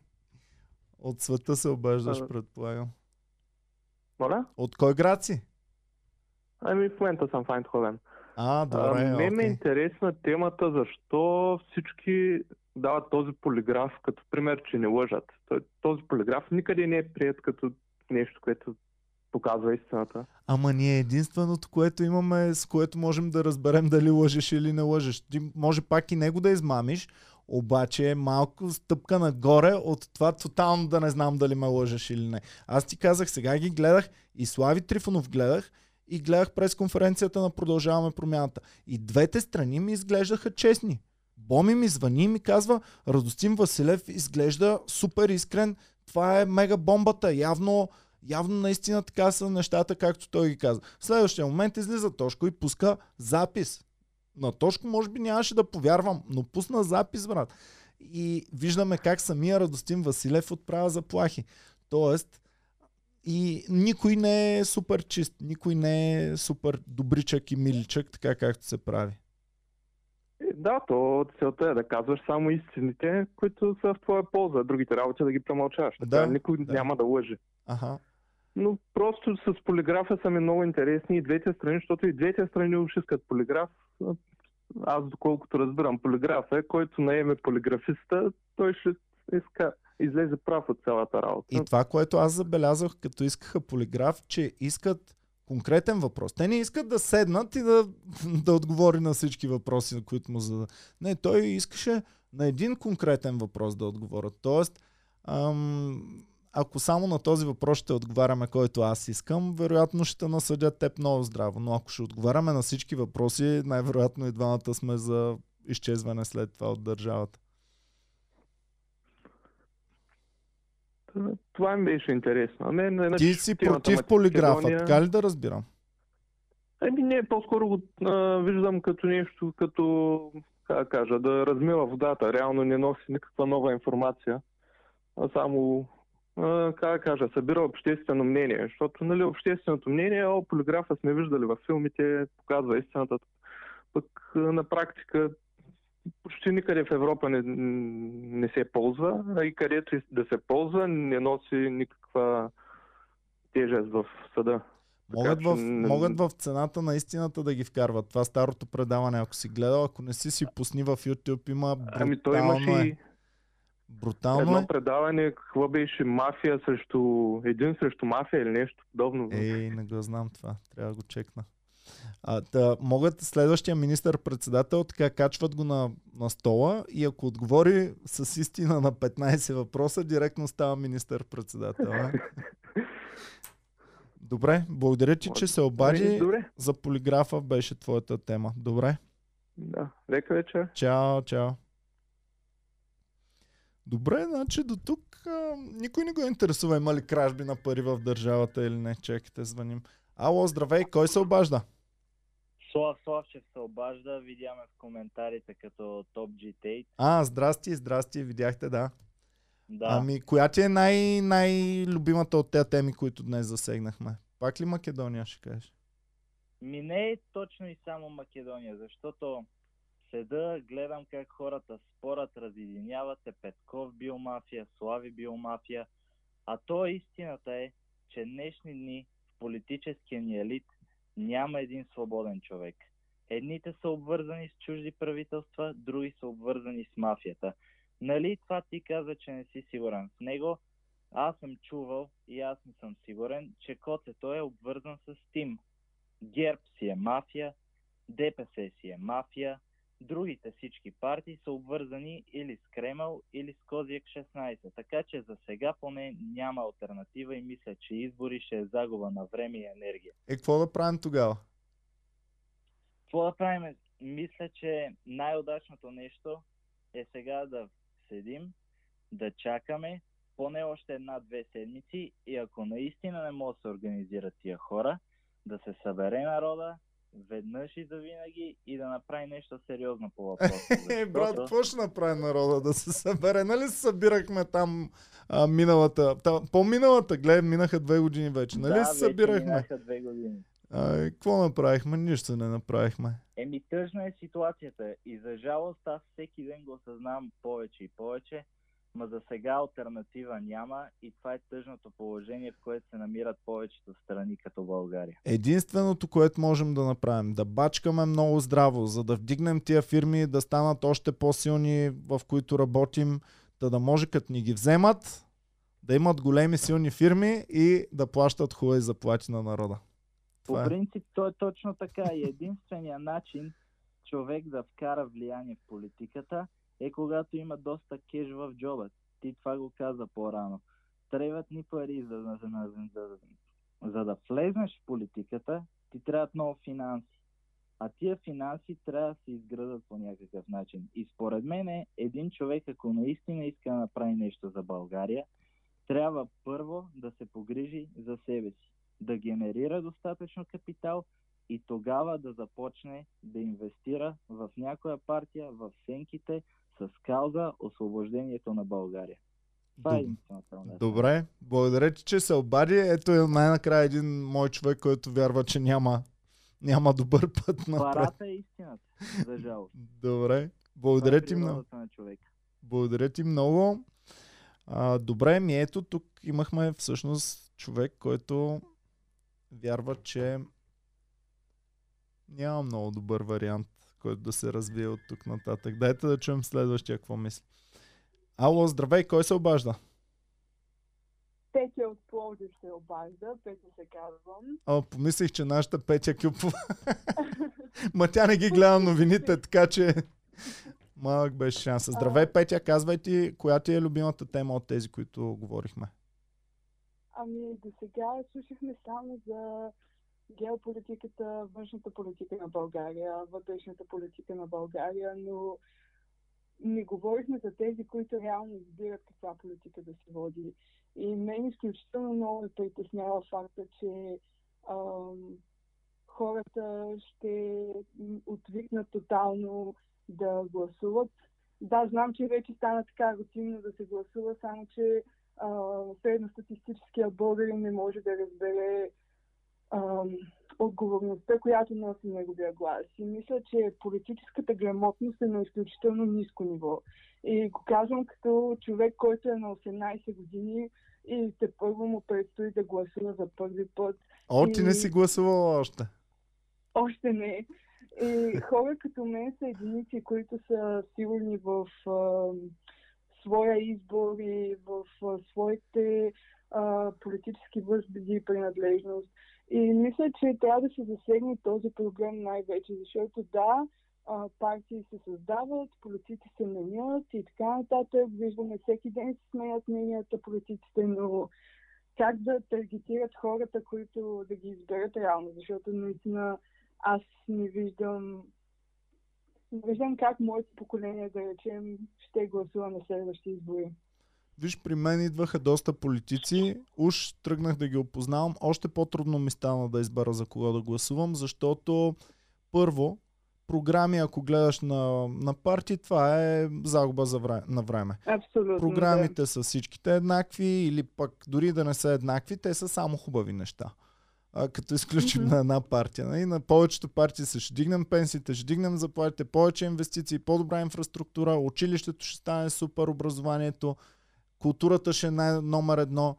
От света се обаждаш, А. предполагам. Моля? От кой град си? Ами в момента съм в Айндховен. А, А, добре, Мен ме е интересна темата защо всички дават този полиграф като пример, че не лъжат. Този полиграф никъде не е прият като нещо, което показва истината. Ама ние единственото, което имаме, с което можем да разберем дали лъжеш или не лъжеш. Ти може пак и него да измамиш, обаче е малко стъпка нагоре от това тотално да не знам дали ме лъжеш или не. Аз ти казах, сега ги гледах и Слави Трифонов гледах и гледах през конференцията на Продължаваме промяната. И двете страни ми изглеждаха честни. Боми ми звъни и ми казва, Радостин Василев изглежда супер искрен, това е мега бомбата, явно Явно наистина така са нещата, както той ги каза. В следващия момент излиза Тошко и пуска запис. На Тошко може би нямаше да повярвам, но пусна запис, брат. И виждаме как самия Радостин Василев отправя заплахи. Тоест, и никой не е супер чист, никой не е супер добричък и миличък, така както се прави. Да, то целта е да казваш само истините, които са в твоя полза, другите работи да ги премълчаваш. Така Да, никой да. няма да лъже. Аха. Но просто с полиграфа са ми много интересни и двете страни, защото и двете страни уж искат полиграф. Аз доколкото разбирам полиграфа е, който наеме полиграфиста, той ще иска, излезе прав от цялата работа. И това, което аз забелязах, като искаха полиграф, че искат конкретен въпрос. Те не искат да седнат и да, да отговори на всички въпроси, на които му зада. Не, той искаше на един конкретен въпрос да отговорят. Тоест, ам, ако само на този въпрос ще отговаряме, който аз искам, вероятно ще насъдя теб много здраво. Но ако ще отговаряме на всички въпроси, най-вероятно и двамата сме за изчезване след това от държавата. Това ми беше интересно. А мен, иначе Ти си против полиграфа, Македония- така ли да разбирам? Ами не, по-скоро го а, виждам като нещо, като, как кажа, да размива водата. Реално не носи никаква нова информация, а само, а, как кажа, събира обществено мнение. Защото, нали, общественото мнение, о, полиграфа сме виждали във филмите, показва истината. Пък на практика почти никъде в Европа не, не се ползва, а и където да се ползва, не носи никаква тежест в съда. Могат Така в, че могат в цената на истината да ги вкарват. Това старото предаване, ако си гледал, ако не си си пусни в YouTube, има брутално Ами той имаше е. и Брутално едно е. предаване, какво беше мафия срещу един срещу мафия или нещо подобно. Ей, не го знам това. Трябва да го чекна. А, да, могат следващия министър-председател, така качват го на, на стола и ако отговори с истина на 15 въпроса, директно става министър-председател. а? Добре, благодаря ти, че се Ами, обади. Добре, За полиграфа беше твоята тема. Добре. да. Лека вечер. Чао, чао. Добре, значи до тук а, никой не го интересува има ли кражби на пари в държавата или не. Чекайте, звъним. Ало, здравей, кой се обажда? Слав Славчев се обажда, видяме в коментарите като Топ G Tate. А, здрасти, здрасти, видяхте, да. Да, Ами, коя ти е най- най-любимата от тези теми, които днес засегнахме? Пак ли Македония ще кажеш? ми не е точно и само Македония, защото седа, гледам как хората спорят, разединяват е Петков бил мафия, Слави бил мафия, а то истината е, че днешни дни в политическия ни елит няма един свободен човек. Едните са обвързани с чужди правителства, други са обвързани с мафията. Нали това ти каза, че не си сигурен в него? Аз съм чувал и аз не съм сигурен, че Коцето е обвързан с Тим. ГЕРБ си е мафия, ДПС си е мафия, другите всички партии са обвързани или с Кремъл, или с Козиек 16. Така че за сега поне няма альтернатива и мисля, че избори ще е загуба на време и енергия. Е, какво да правим тогава? Какво да правим? Мисля, че най-удачното нещо е сега да седим, да чакаме поне още една-две седмици и ако наистина не могат да се организират тия хора, да се събере народа, веднъж и завинаги и да направи нещо сериозно по въпроса. Е, брат, какво ще направи народа да се събере? Нали се събирахме там а, миналата, та, по-миналата, гледай, минаха две години вече. Нали да, се събирахме? Минаха две години. А, какво направихме? Нищо не направихме. Еми, тъжна е ситуацията и за жалост аз всеки ден го осъзнавам повече и повече, ма за сега альтернатива няма и това е тъжното положение, в което се намират повечето страни като България. Единственото, което можем да направим, да бачкаме много здраво, за да вдигнем тия фирми да станат още по-силни, в които работим, да, да може като ни ги вземат, да имат големи силни фирми и да плащат хубави заплати на народа. По Това е. принцип, то е точно така. И единствения начин човек да вкара влияние в политиката е когато има доста кеш в джоба. Ти това го каза по-рано. Трябват ни пари, за, за, за, за, за, да влезнеш в политиката, ти трябват много финанси. А тия финанси трябва да се изградат по някакъв начин. И според мен е, един човек, ако наистина иска да направи нещо за България, трябва първо да се погрижи за себе си, да генерира достатъчно капитал и тогава да започне да инвестира в някоя партия, в сенките, с кауза освобождението на България. Това е. Добре, благодаря ти, че се обади. Ето е най-накрая един мой човек, който вярва, че няма, няма добър път напред. Парата е истината, за жалост. Добре, Това благодаря е ти много. на. Благодаря ти много. А, добре, ми ето тук имахме всъщност човек, който вярва, че няма много добър вариант, който да се развие от тук нататък. Дайте да чуем следващия какво мисли. Ало, здравей, кой се обажда? Петя от Пловдив се обажда, Петя се казвам. О, помислих, че нашата Петя Кюпова. Ма тя не ги гледа новините, така че малък беше шанса. Здравей, Петя, казвай ти, коя ти е любимата тема от тези, които говорихме? Ами до сега слушахме само за геополитиката, външната политика на България, вътрешната политика на България, но не говорихме за тези, които реално избират каква политика да се води. И мен изключително много ме притеснява факта, че ам, хората ще отвикнат тотално да гласуват. Да, знам, че вече стана така рутинно да се гласува, само че средностатистическия българин не може да разбере отговорността, която носи неговия глас. И мисля, че политическата грамотност е на изключително ниско ниво. И го казвам като човек, който е на 18 години и те първо му предстои да гласува за първи път. О, ти не си гласувала още. Още не. И хора като мен са единици, които са сигурни в а, своя избор и в а, своите а, политически възгледи и принадлежност. И мисля, че трябва да се засегне този проблем най-вече, защото да, а, партии се създават, политици се менят и така нататък. Виждаме всеки ден се сменят мненията политиците, но как да таргетират хората, които да ги изберат реално, защото наистина аз не виждам не виждам как моето поколение, да речем, ще гласува на следващи избори. Виж, при мен идваха доста политици. Уж тръгнах да ги опознавам. Още по-трудно ми стана да избера за кого да гласувам, защото първо, програми, ако гледаш на, на партии, това е загуба за време, на време. Абсолютно. Програмите са всичките еднакви или пък дори да не са еднакви, те са само хубави неща. А, като изключим Мгм. на една партия. Нали? На повечето партии са ще дигнем пенсиите, ще дигнем заплатите, повече инвестиции, по-добра инфраструктура, училището ще стане супер, образованието, културата ще е най- номер едно.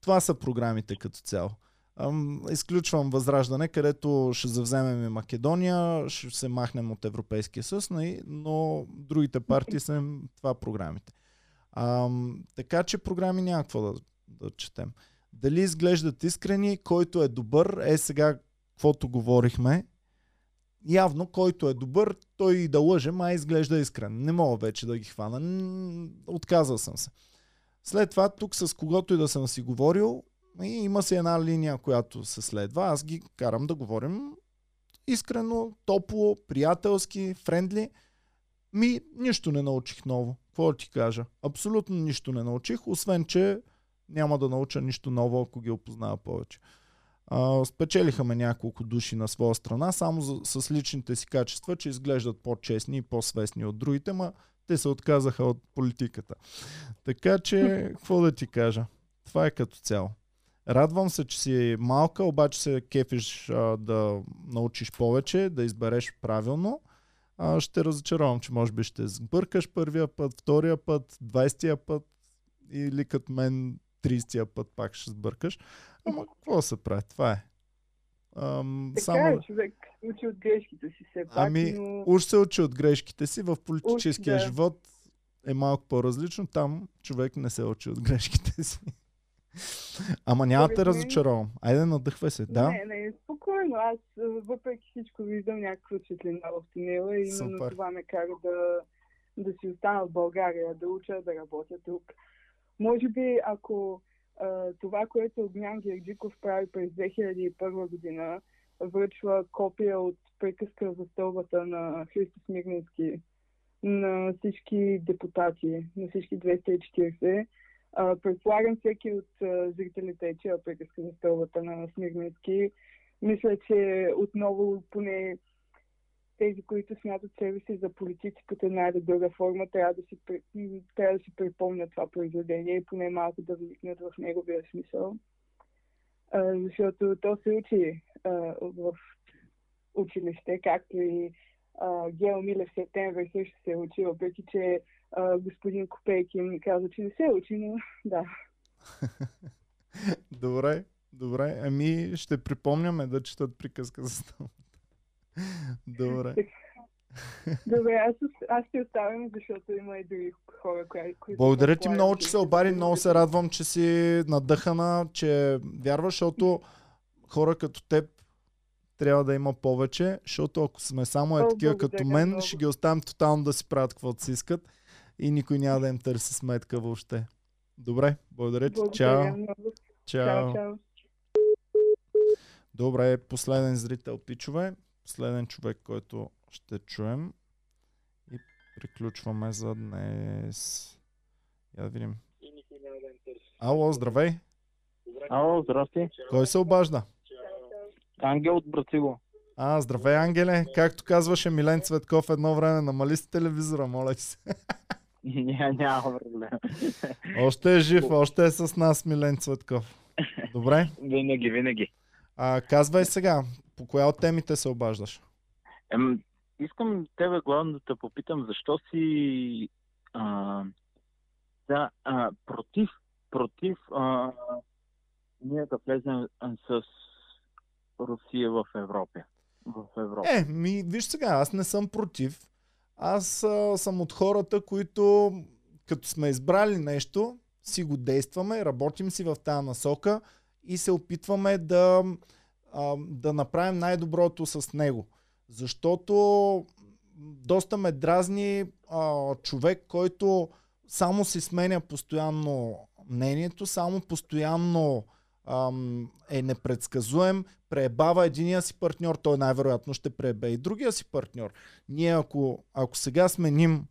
Това са програмите като цяло. Ам, изключвам Възраждане, където ще завземем и Македония, ще се махнем от Европейския съюз, нали? но другите партии са това програмите. Ам, така че програми няма какво да, да четем. Дали изглеждат искрени, който е добър, е сега, каквото говорихме. явно, който е добър, той и да лъже, май изглежда искрен. Не мога вече да ги хвана. Отказал съм се. След това, тук с когото и да съм си говорил, и има си една линия, която се следва. Аз ги карам да говорим искрено, топло, приятелски, френдли. Ми, нищо не научих ново. Какво ти кажа? Абсолютно нищо не научих, освен, че няма да науча нищо ново, ако ги опозная повече. А, спечелиха ме няколко души на своя страна, само за, с личните си качества, че изглеждат по-честни и по-свестни от другите, ма те се отказаха от политиката. Така че, какво да ти кажа? Това е като цяло. Радвам се, че си малка, обаче се кефиш а, да научиш повече, да избереш правилно. А, ще разочаровам, че може би ще сбъркаш първия път, втория път, двайстия път или като мен 30-я път пак ще сбъркаш. Ама какво се прави? Това е. Ам, Така само... е, човек учи от грешките си все пак, Ами, но... уж се учи от грешките си. В политическия Уж, да. живот е малко по-различно. Там човек не се учи от грешките си. Ама няма да те Според мен- разочаровам. Айде, надъхвай се. Да? Не, не, спокойно. Аз въпреки всичко виждам някаква светлина в тунела и именно Супер. това ме кара да, да си остана в България, да уча, да работя тук. Може би, ако това, което Огнян Герджиков прави през 2001 година, връчва копия от приказка за стълбата на Христо Смирненски на всички депутати, на всички 240, а, предполагам всеки от а, зрителите е чел приказка за стълбата на Смирненски. Мисля, че отново поне тези, които смятат себе си за политици под една или друга форма, трябва да си, трябва да си припомнят това произведение и поне малко да вникнат в неговия смисъл. А, защото то се учи а, в училище, както и а, Гео Милев септември също се е учи, въпреки че а, господин Копейкин каза, че не се учи, но да. Добре, добре. Ами ще припомняме да четат приказка за стълбата. Добре. Добре, аз, аз ще оставям, защото има и други хора, кои- които... Благодаря ти много, че се обади. Много се радвам, че си надъхана, че вярваш, защото хора като теб трябва да има повече, защото ако сме само е такива като мен, много. ще ги оставим тотално да си правят каквото си искат и никой няма да им търси сметка въобще. Добре, благодаря ти. Чао. Чао, чао. Добре, последен зрител, пичове. Последен човек, който ще чуем. И приключваме за днес. Я да видим. Ало, здравей. Ало, здрасти. Кой се обажда? Ангел от Брациго. А, здравей, Ангеле. Както казваше Милен Цветков едно време, намали си телевизора, моля ти се. Ня, няма проблем. Още е жив, още е с нас Милен Цветков. Добре. Винаги, винаги. А, казвай сега, по коя от темите се обаждаш? Ем, искам тебе главно да те попитам, защо си а, да, а, против, против а, ние да влезем с Русия в Европа. В Европа. Е, ми, виж сега, аз не съм против. Аз а, съм от хората, които като сме избрали нещо, си го действаме, работим си в тази насока и се опитваме да, а, да направим най-доброто с него. Защото доста ме дразни а, човек, който само си сменя постоянно мнението, само постоянно е непредсказуем, преебава единия си партньор, той най-вероятно ще преебе и другия си партньор. Ние ако, ако сега сменим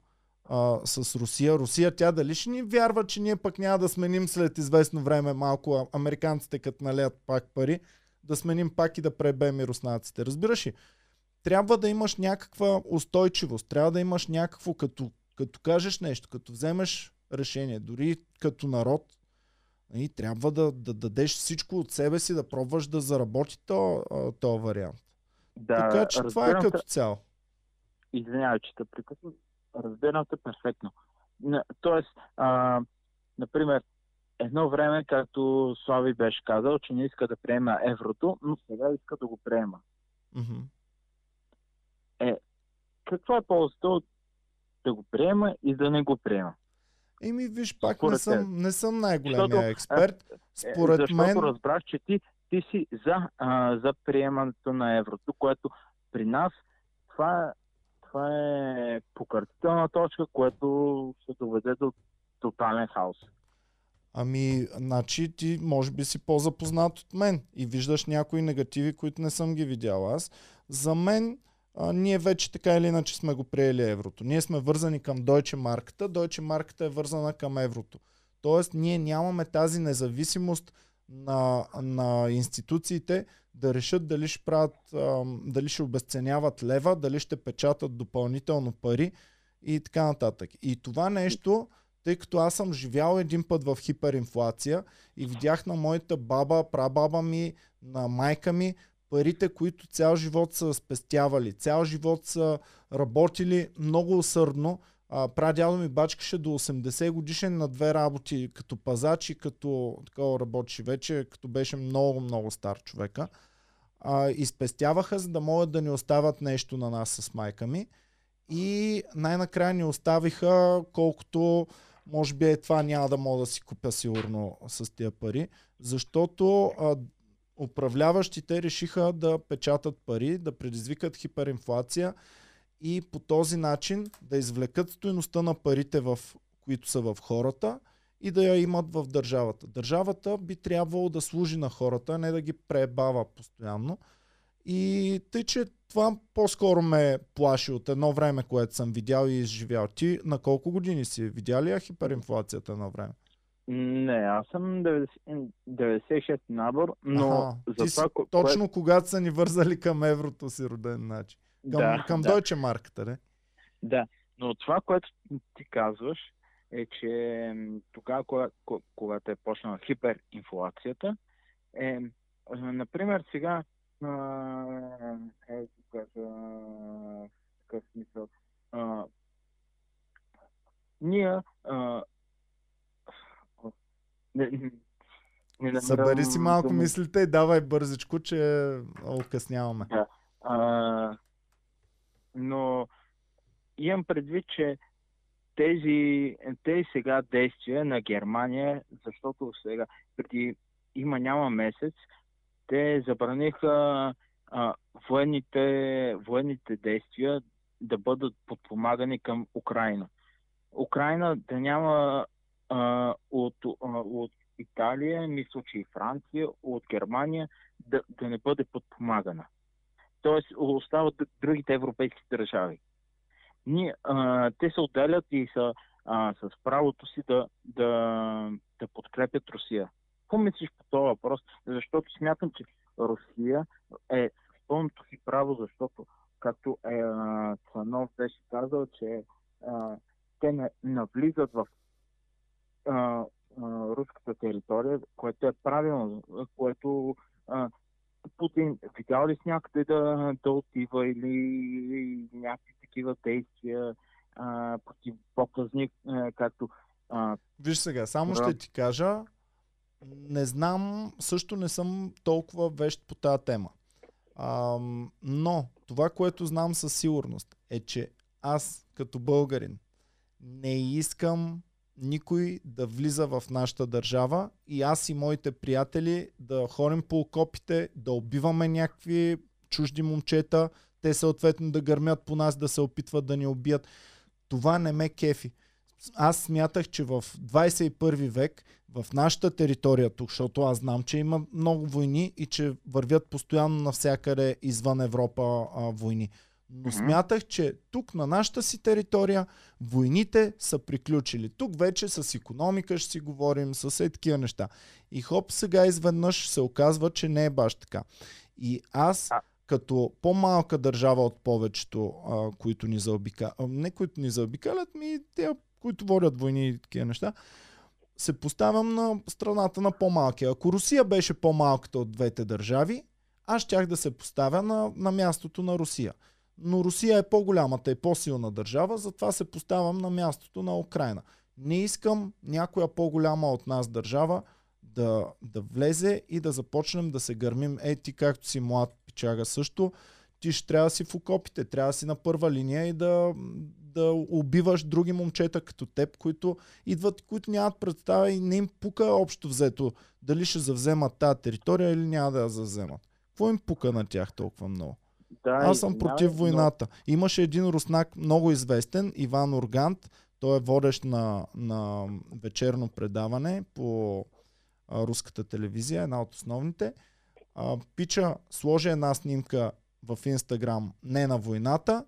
а, с Русия, Русия тя дали ще ни вярва, че ние пък няма да сменим след известно време малко американците като налеят пак пари, да сменим пак и да пребем и руснаците. Разбираш ли? Трябва да имаш някаква устойчивост, трябва да имаш някакво, като, като кажеш нещо, като вземеш решение, дори като народ, и трябва да, да дадеш всичко от себе си, да пробваш да заработи то, а, то вариант. Да, така че това е като цяло. Извинявай, че те прекъсвам. Разбирам те перфектно. Тоест, а, например, едно време, както Слави беше казал, че не иска да приема еврото, но сега иска да го приема. Мгм. Каква е ползата от да го приема и да не го приема? Еми, виж, пак не Според съм, не съм най-големия Защото, експерт. Е, Според Защото мен, разбрах, че ти, ти си за, а, за приемането на еврото, което при нас това, е, това е покъртителна точка, което ще доведе до тотален хаос. Ами, значи ти може би си по-запознат от мен и виждаш някои негативи, които не съм ги видял аз. За мен, а, ние вече така или иначе сме го приели еврото. Ние сме вързани към Deutsche марката, Deutsche марката е вързана към еврото. Тоест, ние нямаме тази независимост на, на институциите да решат дали ще правят, дали ще обесценяват лева, дали ще печатат допълнително пари и така нататък. И това нещо, тъй като аз съм живял един път в хиперинфлация и видях на моята баба, прабаба ми, на майка ми, парите, които цял живот са спестявали, цял живот са работили много усърдно, а, прадядо ми бачкаше до 80 годишен на две работи, като пазач и като такова работеше вече, като беше много, много стар човека. А, изпестяваха, за да могат да ни остават нещо на нас с майка ми. И най-накрая ни оставиха колкото може би е това няма да мога да си купя сигурно с тия пари, защото а, управляващите решиха да печатат пари, да предизвикат хиперинфлация и по този начин да извлекат стоеността на парите, в, които са в хората и да я имат в държавата. Държавата би трябвало да служи на хората, не да ги пребава постоянно. И тъй, че това по-скоро ме плаши от едно време, което съм видял и изживял. Ти на колко години си? Видя ли хиперинфлацията едно време? Не, аз съм 90, 96 набор, но Аха, за това, си, ко- точно когато са ни вързали към еврото си роден значи. Към, да, към да. Deutsche марката, не? Да, но това, което ти казваш, е, че тогава, кога, ко- когато е почнала хиперинфлацията, е, например, сега, а, е, да кажа, в такъв смисъл, а, ние, а, не, не, намирам Събери си малко дума. мислите и давай бързичко, че окъсняваме. А, но имам предвид, че тези, тези сега действия на Германия, защото сега преди има няма месец, те забраниха а, военните, военните действия да бъдат подпомагани към Украина. Украина да няма а, от, а, от Италия, мисля, че и Франция, от Германия да, да не бъде подпомагана. Тоест остават другите европейски държави. Ние, а, те се отделят и са а, с правото си да, да, да подкрепят Русия. Какво мислиш по този въпрос? Защото смятам, че Русия е в пълното си право, защото, както е, Цанов беше казал, че а, те не, навлизат в а, а, руската територия, което е правилно, което а, Путин видял ли с някъде да, да отива или някакви такива действия а, против показни, а, както а, Виж сега, само ще ти кажа, не знам, също не съм толкова вещ по тази тема. Ам, но това, което знам със сигурност е, че аз като българин не искам никой да влиза в нашата държава и аз и моите приятели да ходим по окопите, да убиваме някакви чужди момчета, те съответно да гърмят по нас, да се опитват да ни убият. Това не ме кефи. Аз смятах, че в 21 век в нашата територия тук, защото аз знам, че има много войни и че вървят постоянно навсякъде извън Европа а, войни. Но Мгм. смятах, че тук на нашата си територия войните са приключили. Тук вече с економика ще си говорим, с е такива неща. И хоп, сега изведнъж се оказва, че не е баш така. И аз, като по-малка държава от повечето, а, които ни заобикалят, не които ни заобикалят, ми те, които водят войни и такива неща, се поставям на страната на по-малкия. Ако Русия беше по-малката от двете държави, аз щях да се поставя на, на мястото на Русия. Но Русия е по-голямата и по-силна държава, затова се поставям на мястото на Украина. Не искам някоя по-голяма от нас държава да, да влезе и да започнем да се гърмим. Ей, ти както си млад пичага също, ти ще трябва да си в окопите, трябва да си на първа линия и да, да убиваш други момчета като теб, които идват, които нямат представа и не им пука общо взето дали ще завземат тази територия или няма да я завземат. Какво им пука на тях толкова много? Да, Аз съм против но- войната. Имаше един руснак много известен, Иван Ургант. Той е водещ на, на вечерно предаване по а, руската телевизия, една от основните. А, пича сложи една снимка в Инстаграм не на войната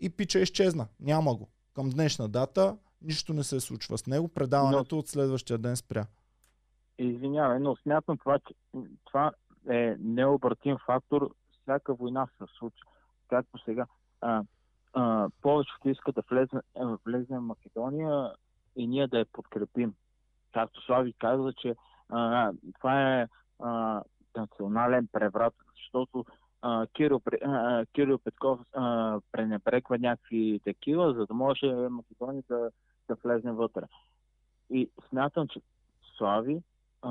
и пича изчезна. Няма го. Към днешна дата нищо не се случва с него. Предаването от следващия ден спря. Извинявай, но смятам това, че това е необратим фактор. Всяка война се случва. Както сега. А, а, повечето иска да влезе, е, влезе в Македония и ние да я подкрепим. Както Слави каза, че а, това е а, национален преврат, защото а, Кирил, а, Кирил Петков а, пренебрегва някакви такива, за да може Македония да, да влезе вътре. И смятам, че Слави а,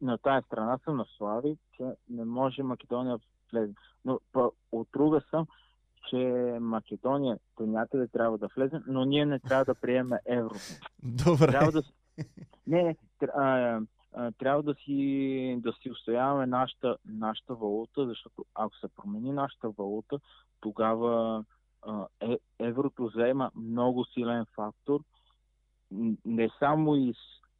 на тая страна съм на Слави, че не може Македония да влезе. Но па, от друга съм, че Македония до някъде трябва да влезе, но ние не трябва да приемем еврото. Добре. Трябва да, не, а, а, трябва да си, да си устояваме нашата, нашата валута, защото ако се промени нашата валута, тогава а, е, еврото заема много силен фактор, не само из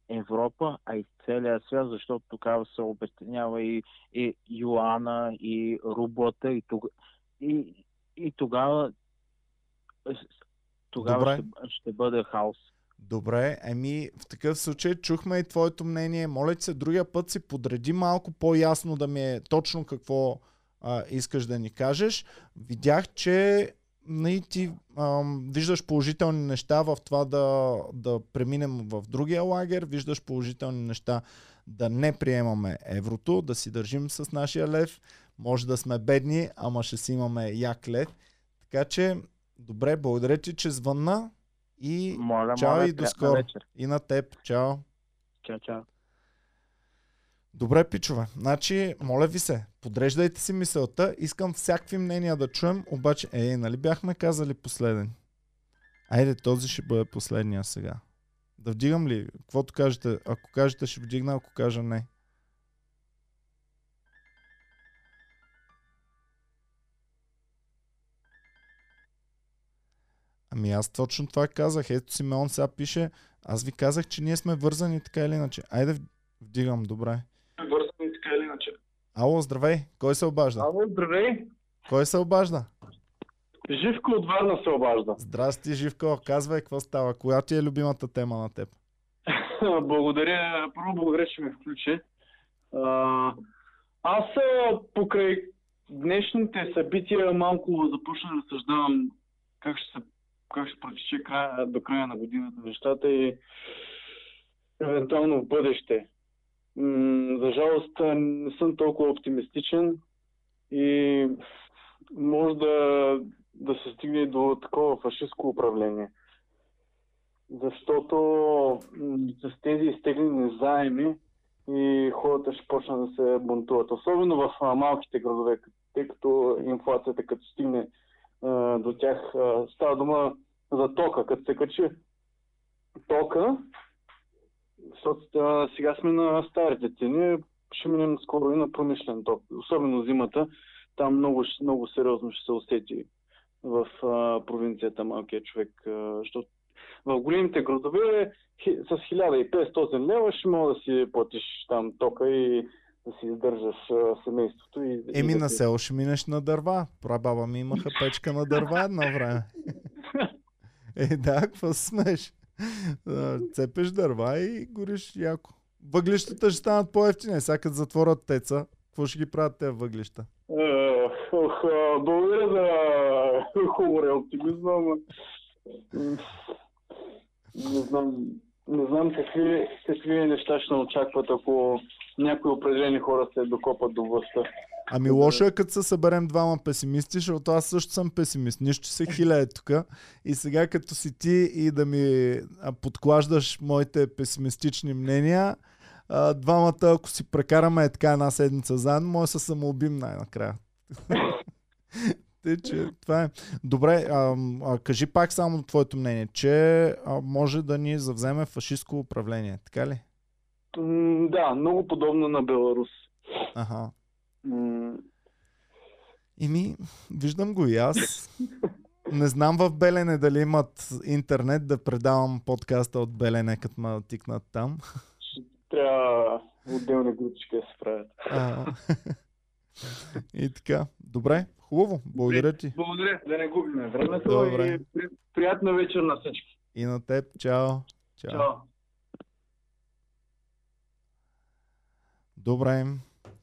Европа, а и целия свят, защото тогава се обесценява и, и юана, и рублата, и, тога, и, и тогава тогава Добре. ще, ще бъде хаос. Добре, еми в такъв случай чухме и твоето мнение. Моля ти се, другия път си подреди малко по-ясно да ми е точно какво а, искаш да ни кажеш. Видях, че нали, ти ам, виждаш положителни неща в това да, да преминем в другия лагер, виждаш положителни неща да не приемаме еврото, да си държим с нашия лев. Може да сме бедни, ама ще си имаме як лев. Така че, добре, благодаря ти, че звънна и Моля, Чао моля, и до скоро. и на теб. Чао. Чао, чао. Добре, пичове. Значи, моля ви се, подреждайте си мисълта. Искам всякакви мнения да чуем, обаче, е, нали бяхме казали последен? Айде, този ще бъде последния сега. Да вдигам ли? Каквото кажете? Ако кажете, ще вдигна, ако кажа не. Ами аз точно това казах. Ето Симеон сега пише. Аз ви казах, че ние сме вързани така или иначе. Айде вдигам, добре. Вързани така или иначе. Ало, здравей! Кой се обажда? Ало, здравей! Кой се обажда? Живко от Варна се обажда. Здрасти, Живко. Казвай, какво става? Коя ти е любимата тема на теб? благодаря, първо благодаря, че ме включи. А, аз покрай днешните събития малко започна да разсъждавам как ще, се, как ще протече края, до края на годината нещата и евентуално в бъдеще. М, за жалост не съм толкова оптимистичен и може да, да се стигне до такова фашистско управление. Защото с тези изтеглени заеми и хората ще почнат да се бунтуват. Особено в малките градове, тъй като инфлацията като стигне до тях, става дума за тока. Като се качи тока, защото сега сме на старите цени, ще минем скоро и на промишлен ток. Особено зимата, там много, много сериозно ще се усети в а, провинцията малкият човек, а, защото в големите градове с 1500 лева ще мога да си платиш там тока и да си издържаш семейството. И, Еми и да на село ще минеш на дърва. Прабаба ми имаха печка на дърва едно време. Е, да, какво? А, Цепеш дърва и гориш яко. Въглищата ще станат по-ефтини. Сега като затворят теца, какво ще ги правят тези въглища? Е, благодаря за хумора и оптимизма, м, не знам, не знам какви, какви неща ще очакват, ако някои определени хора се докопат до властта. Ами лошо е като се съберем двама песимисти, защото аз също съм песимист. Нищо се хилее тук. И сега като си ти и да ми подклаждаш моите песимистични мнения, двамата, ако си прекараме е така една седмица заедно, може да се самоубим най-накрая. Те, че това е. Добре, а, а, кажи пак само твоето мнение, че а, може да ни завземе фашистско управление, така ли? Да, много подобно на Беларус. Ага. Ими, виждам го и аз. Не знам в Белене дали имат интернет да предавам подкаста от Белене, като ме тикнат там. Трябва отделни групички да се правят. А, и така. Добре, хубаво. Благодаря ти. Благодаря, да не губим времето Добре. и при- приятна вечер на всички. И на теб. Чао. Чао. Чао. Добре.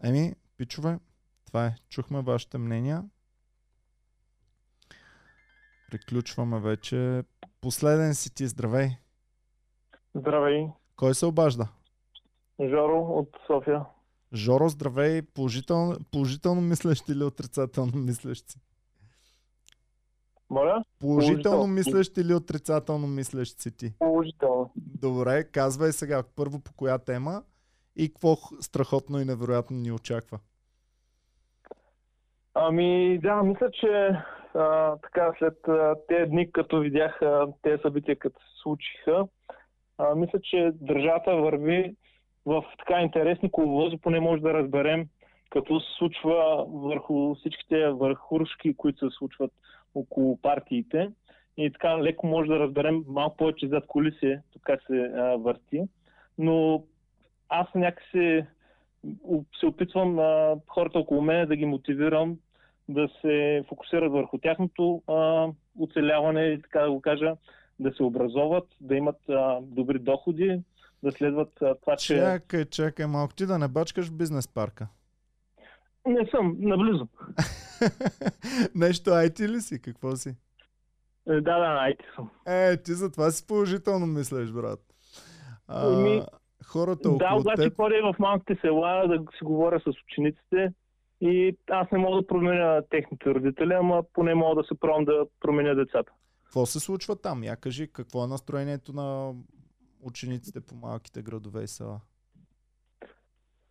Еми, пичове, това е. Чухме вашите мнения. Приключваме вече. Последен си ти, здравей. Здравей, Кой се обажда? Жоро от София. Жоро, здравей. Положително, положително мислещ или отрицателно мислещ си? Моля? Положително Положително. мислещ или отрицателно мислещ си ти? Положително. Добре, казвай сега първо по коя тема и какво страхотно и невероятно ни очаква. Ами да, мисля, че а, така след тези дни, като видях тези събития, като се случиха, а, мисля, че държавата върви в така интересни коловози, поне може да разберем какво се случва върху всичките върхуршки, които се случват около партиите. И така леко може да разберем малко повече зад колиси как се а, върти. Но аз някакси се опитвам а, хората около мен да ги мотивирам да се фокусират върху тяхното а, оцеляване, така да го кажа, да се образоват, да имат а, добри доходи, да следват а, това, че... Чакай, чакай малко ти да не бачкаш бизнес парка. Не съм, наблизо. Нещо IT ли си? Какво си? Е, Да, да, айти съм. Е, ти за това си положително мислиш, брат. А, Еми, хората Да, около обаче теб... ходя в малките села да си говоря с учениците и аз не мога да променя техните родители, ама поне мога да се пробвам да променя децата. Какво се случва там? Я кажи, какво е настроението на учениците по малките градове и села?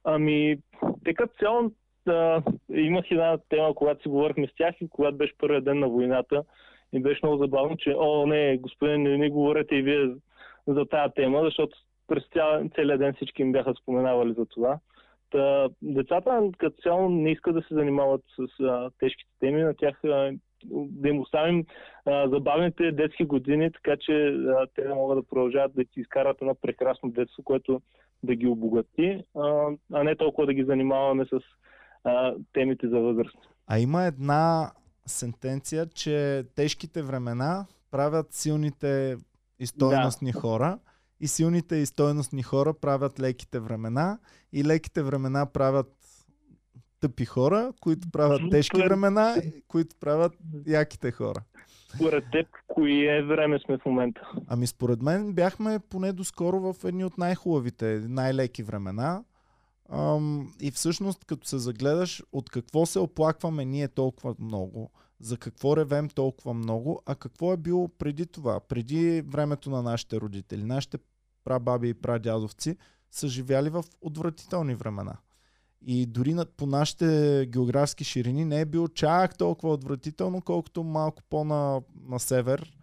Ами, те като цяло да, имах една тема, когато си говорихме с тях и когато беше първият ден на войната и беше много забавно, че о, не, господин, не, не говорете и вие за тази тема, защото през цял, целият ден всички им бяха споменавали за това. Та, децата като цяло не искат да се занимават с а, тежките теми, на тях а, да им оставим а, забавните детски години, така че а, те да могат да продължават да си изкарат едно прекрасно детство, което да ги обогати, а, а не толкова да ги занимаваме с а, темите за възраст. А има една сентенция, че тежките времена правят силните и стойностни да. хора и силните и стойностни хора правят леките времена и леките времена правят тъпи хора, които правят тежки времена, които правят яките хора. Според теб, кое време сме в момента? Ами според мен бяхме поне доскоро в едни от най-хубавите, най-леки времена. Ам, и всъщност, като се загледаш, от какво се оплакваме ние толкова много, за какво ревем толкова много, а какво е било преди това, преди времето на нашите родители. Нашите прабаби и прадядовци са живяли в отвратителни времена. И дори на, по нашите географски ширини не е било чак толкова отвратително, колкото малко по-на на север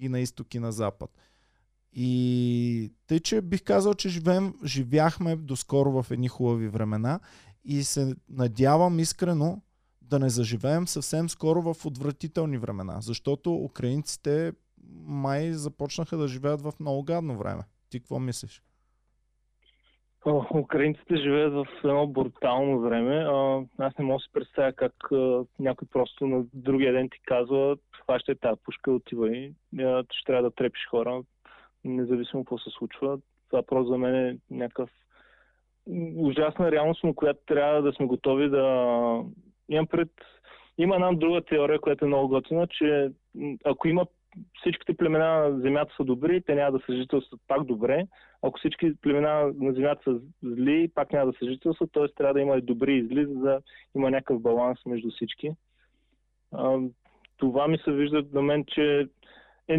и на изток и на запад. И тъй, че бих казал, че живеем, живяхме доскоро в едни хубави времена и се надявам искрено да не заживеем съвсем скоро в отвратителни времена, защото украинците май започнаха да живеят в много гадно време. Ти какво мислиш? Украинците живеят в едно брутално време. Аз не мога да си представя как а, някой просто на другия ден ти казва, хващай тази пушка, отивай, а, ще трябва да трепиш хора, независимо какво се случва. Това просто за мен е някакъв ужасна реалност, на която трябва да сме готови да имам пред... Има една друга теория, която е много готина, че ако има всичките племена на Земята са добри, те няма да съжителстват пак добре. Ако всички племена на Земята са зли, пак няма да съжителстват, т.е. трябва да има и добри и зли, за да има някакъв баланс между всички. А, това ми се вижда на мен, че е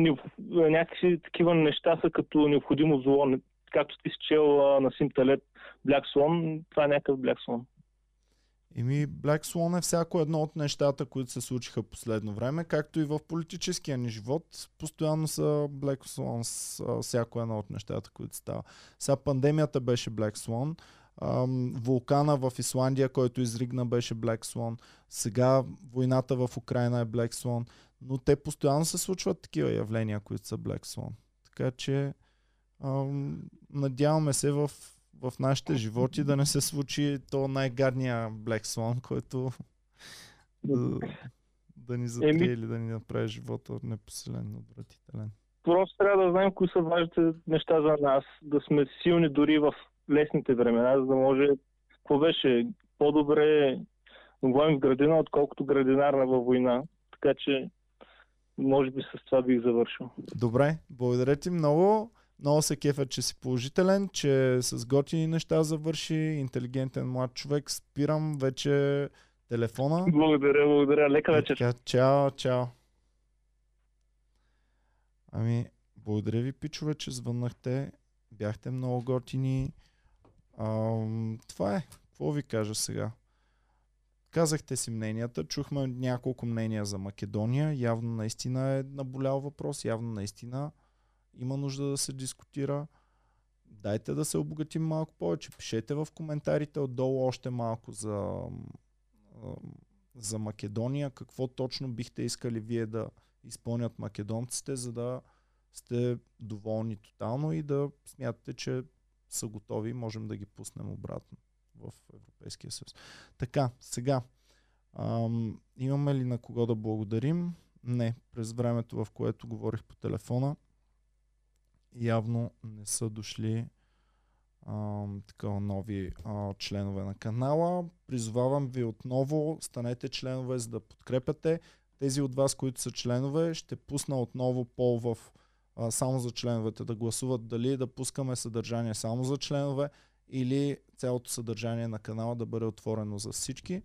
някакси такива неща са като необходимо зло. Както ти си чел а, на Симталет Black Swan, това е някакъв Black Swan. Еми, Black Swan е всяко едно от нещата, които се случиха последно време, както и в политическия ни живот. Постоянно са Black Swan с а, всяко едно от нещата, които става. Сега пандемията беше Black Swan. вулкана в Исландия, който изригна беше Black Swan. Сега войната в Украина е Black Swan. Но те постоянно се случват такива явления, които са Black Swan. Така че ам, надяваме се в, в нашите животи да не се случи то най-гадния Black Swan, който да, да ни затрие Еми- или да ни направи живота непоселен, отвратителен. Просто трябва да знаем кои са важните неща за нас, да сме силни дори в лесните времена, за да може, какво беше, по-добре воен в градина, отколкото градинарна във война. Така че, може би с това бих завършил. Добре, благодаря ти много. Много се кефа, че си положителен, че с готини неща завърши, интелигентен млад човек. Спирам вече телефона. Благодаря, благодаря. Лека И вечер. Така, чао, чао. Ами, благодаря ви, пичове, че звъннахте. Бяхте много готини. Ам, това е. Какво ви кажа сега? Казахте си мненията, чухме няколко мнения за Македония. Явно наистина е наболял въпрос, явно наистина има нужда да се дискутира. Дайте да се обогатим малко повече. Пишете в коментарите отдолу още малко за, за Македония. Какво точно бихте искали вие да изпълнят македонците, за да сте доволни тотално и да смятате, че са готови и можем да ги пуснем обратно в Европейския съюз. Така, сега. Ам, имаме ли на кого да благодарим? Не. През времето, в което говорих по телефона, явно не са дошли ам, такава нови а, членове на канала. Призовавам ви отново, станете членове, за да подкрепяте. Тези от вас, които са членове, ще пусна отново пол в а, само за членовете да гласуват дали да пускаме съдържание само за членове или цялото съдържание на канала да бъде отворено за всички.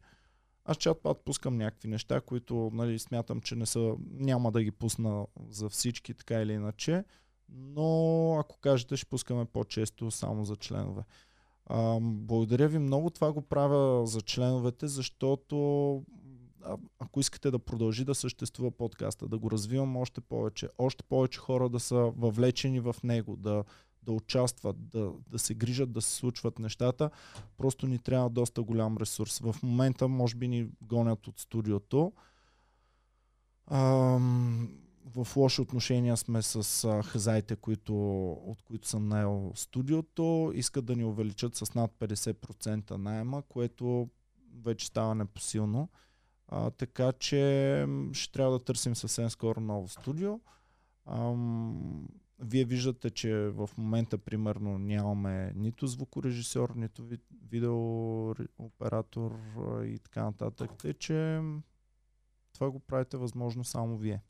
Аз чат пат пускам някакви неща, които нали, смятам, че не са, няма да ги пусна за всички така или иначе, но ако кажете, ще пускаме по-често само за членове. А, благодаря ви много. Това го правя за членовете, защото а, ако искате да продължи да съществува подкаста, да го развивам още повече, още повече хора да са въвлечени в него, да, да участват, да, да се грижат да се случват нещата, просто ни трябва доста голям ресурс. В момента може би ни гонят от студиото. Ам, в лоши отношения сме с а, хазаите, които, от които съм наел студиото. Искат да ни увеличат с над 50% найема, което вече става непосилно. А, така че ще трябва да търсим съвсем скоро ново студио. Ам, вие виждате, че в момента примерно нямаме нито звукорежисьор, нито ви- видеооператор и така нататък. Тъй, че това го правите възможно само вие.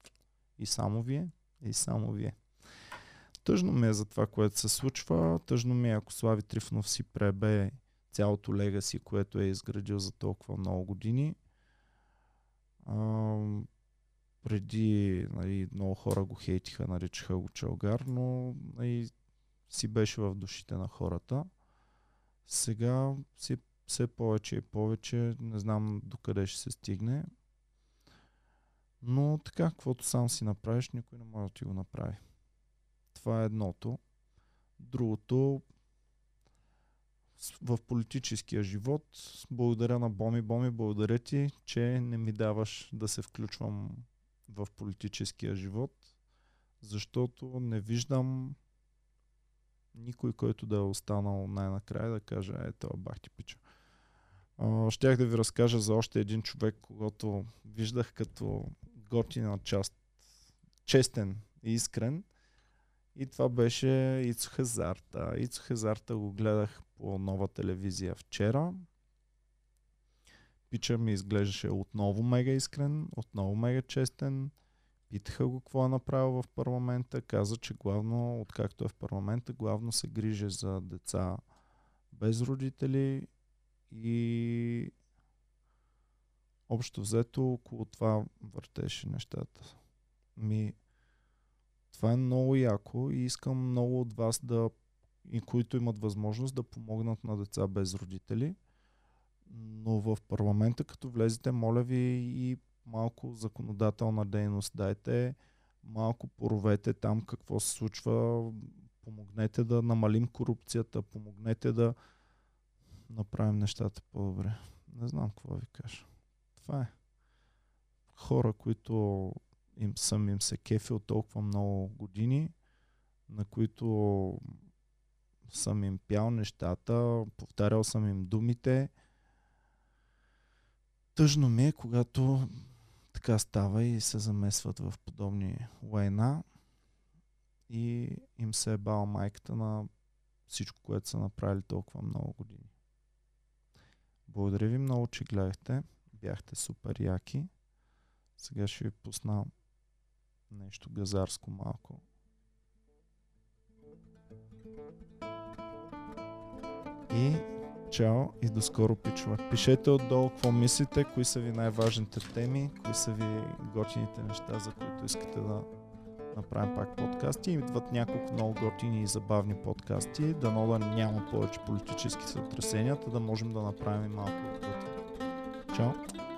И само вие, и само вие. Тъжно ми е за това, което се случва. Тъжно ми е, ако Слави Трифонов си пребе цялото легаси, което е изградил за толкова много години. Ам, преди нали, много хора го хейтиха, наричаха го чалгар, но нали, си беше в душите на хората. Сега си все повече и повече, не знам докъде ще се стигне. Но така, каквото сам си направиш, никой не може да ти го направи. Това е едното. Другото, в политическия живот, благодаря на Боми. Боми, благодаря ти, че не ми даваш да се включвам в политическия живот, защото не виждам никой, който да е останал най-накрая да каже, е, това бах ти пича. Щях да ви разкажа за още един човек, когато виждах като готина част, честен и искрен. И това беше Ицо Хазарта. Ицо Хазарта го гледах по нова телевизия вчера. Пича ми изглеждаше отново мега искрен, отново мега честен. Питаха го какво е направил в парламента. Каза, че главно, откакто е в парламента, главно се грижи за деца без родители и общо взето около това въртеше нещата. Ми, това е много яко и искам много от вас да, и които имат възможност да помогнат на деца без родители. Но в парламента, като влезете, моля ви и малко законодателна дейност дайте, малко поровете там какво се случва, помогнете да намалим корупцията, помогнете да направим нещата по-добре. Не знам какво ви кажа. Това е. Хора, които им, съм им се кефил толкова много години, на които съм им пял нещата, повтарял съм им думите. Тъжно ми е, когато така става и се замесват в подобни война и им се е бала майката на всичко, което са направили толкова много години. Благодаря ви много, че гледахте. Бяхте супер яки. Сега ще ви пусна нещо газарско малко. И чао и до скоро пичува. Пишете отдолу какво мислите, кои са ви най-важните теми, кои са ви готините неща, за които искате да направим пак подкасти. Идват няколко много готини и забавни подкасти. Дано да няма повече политически сътресения, да можем да направим малко от Чао!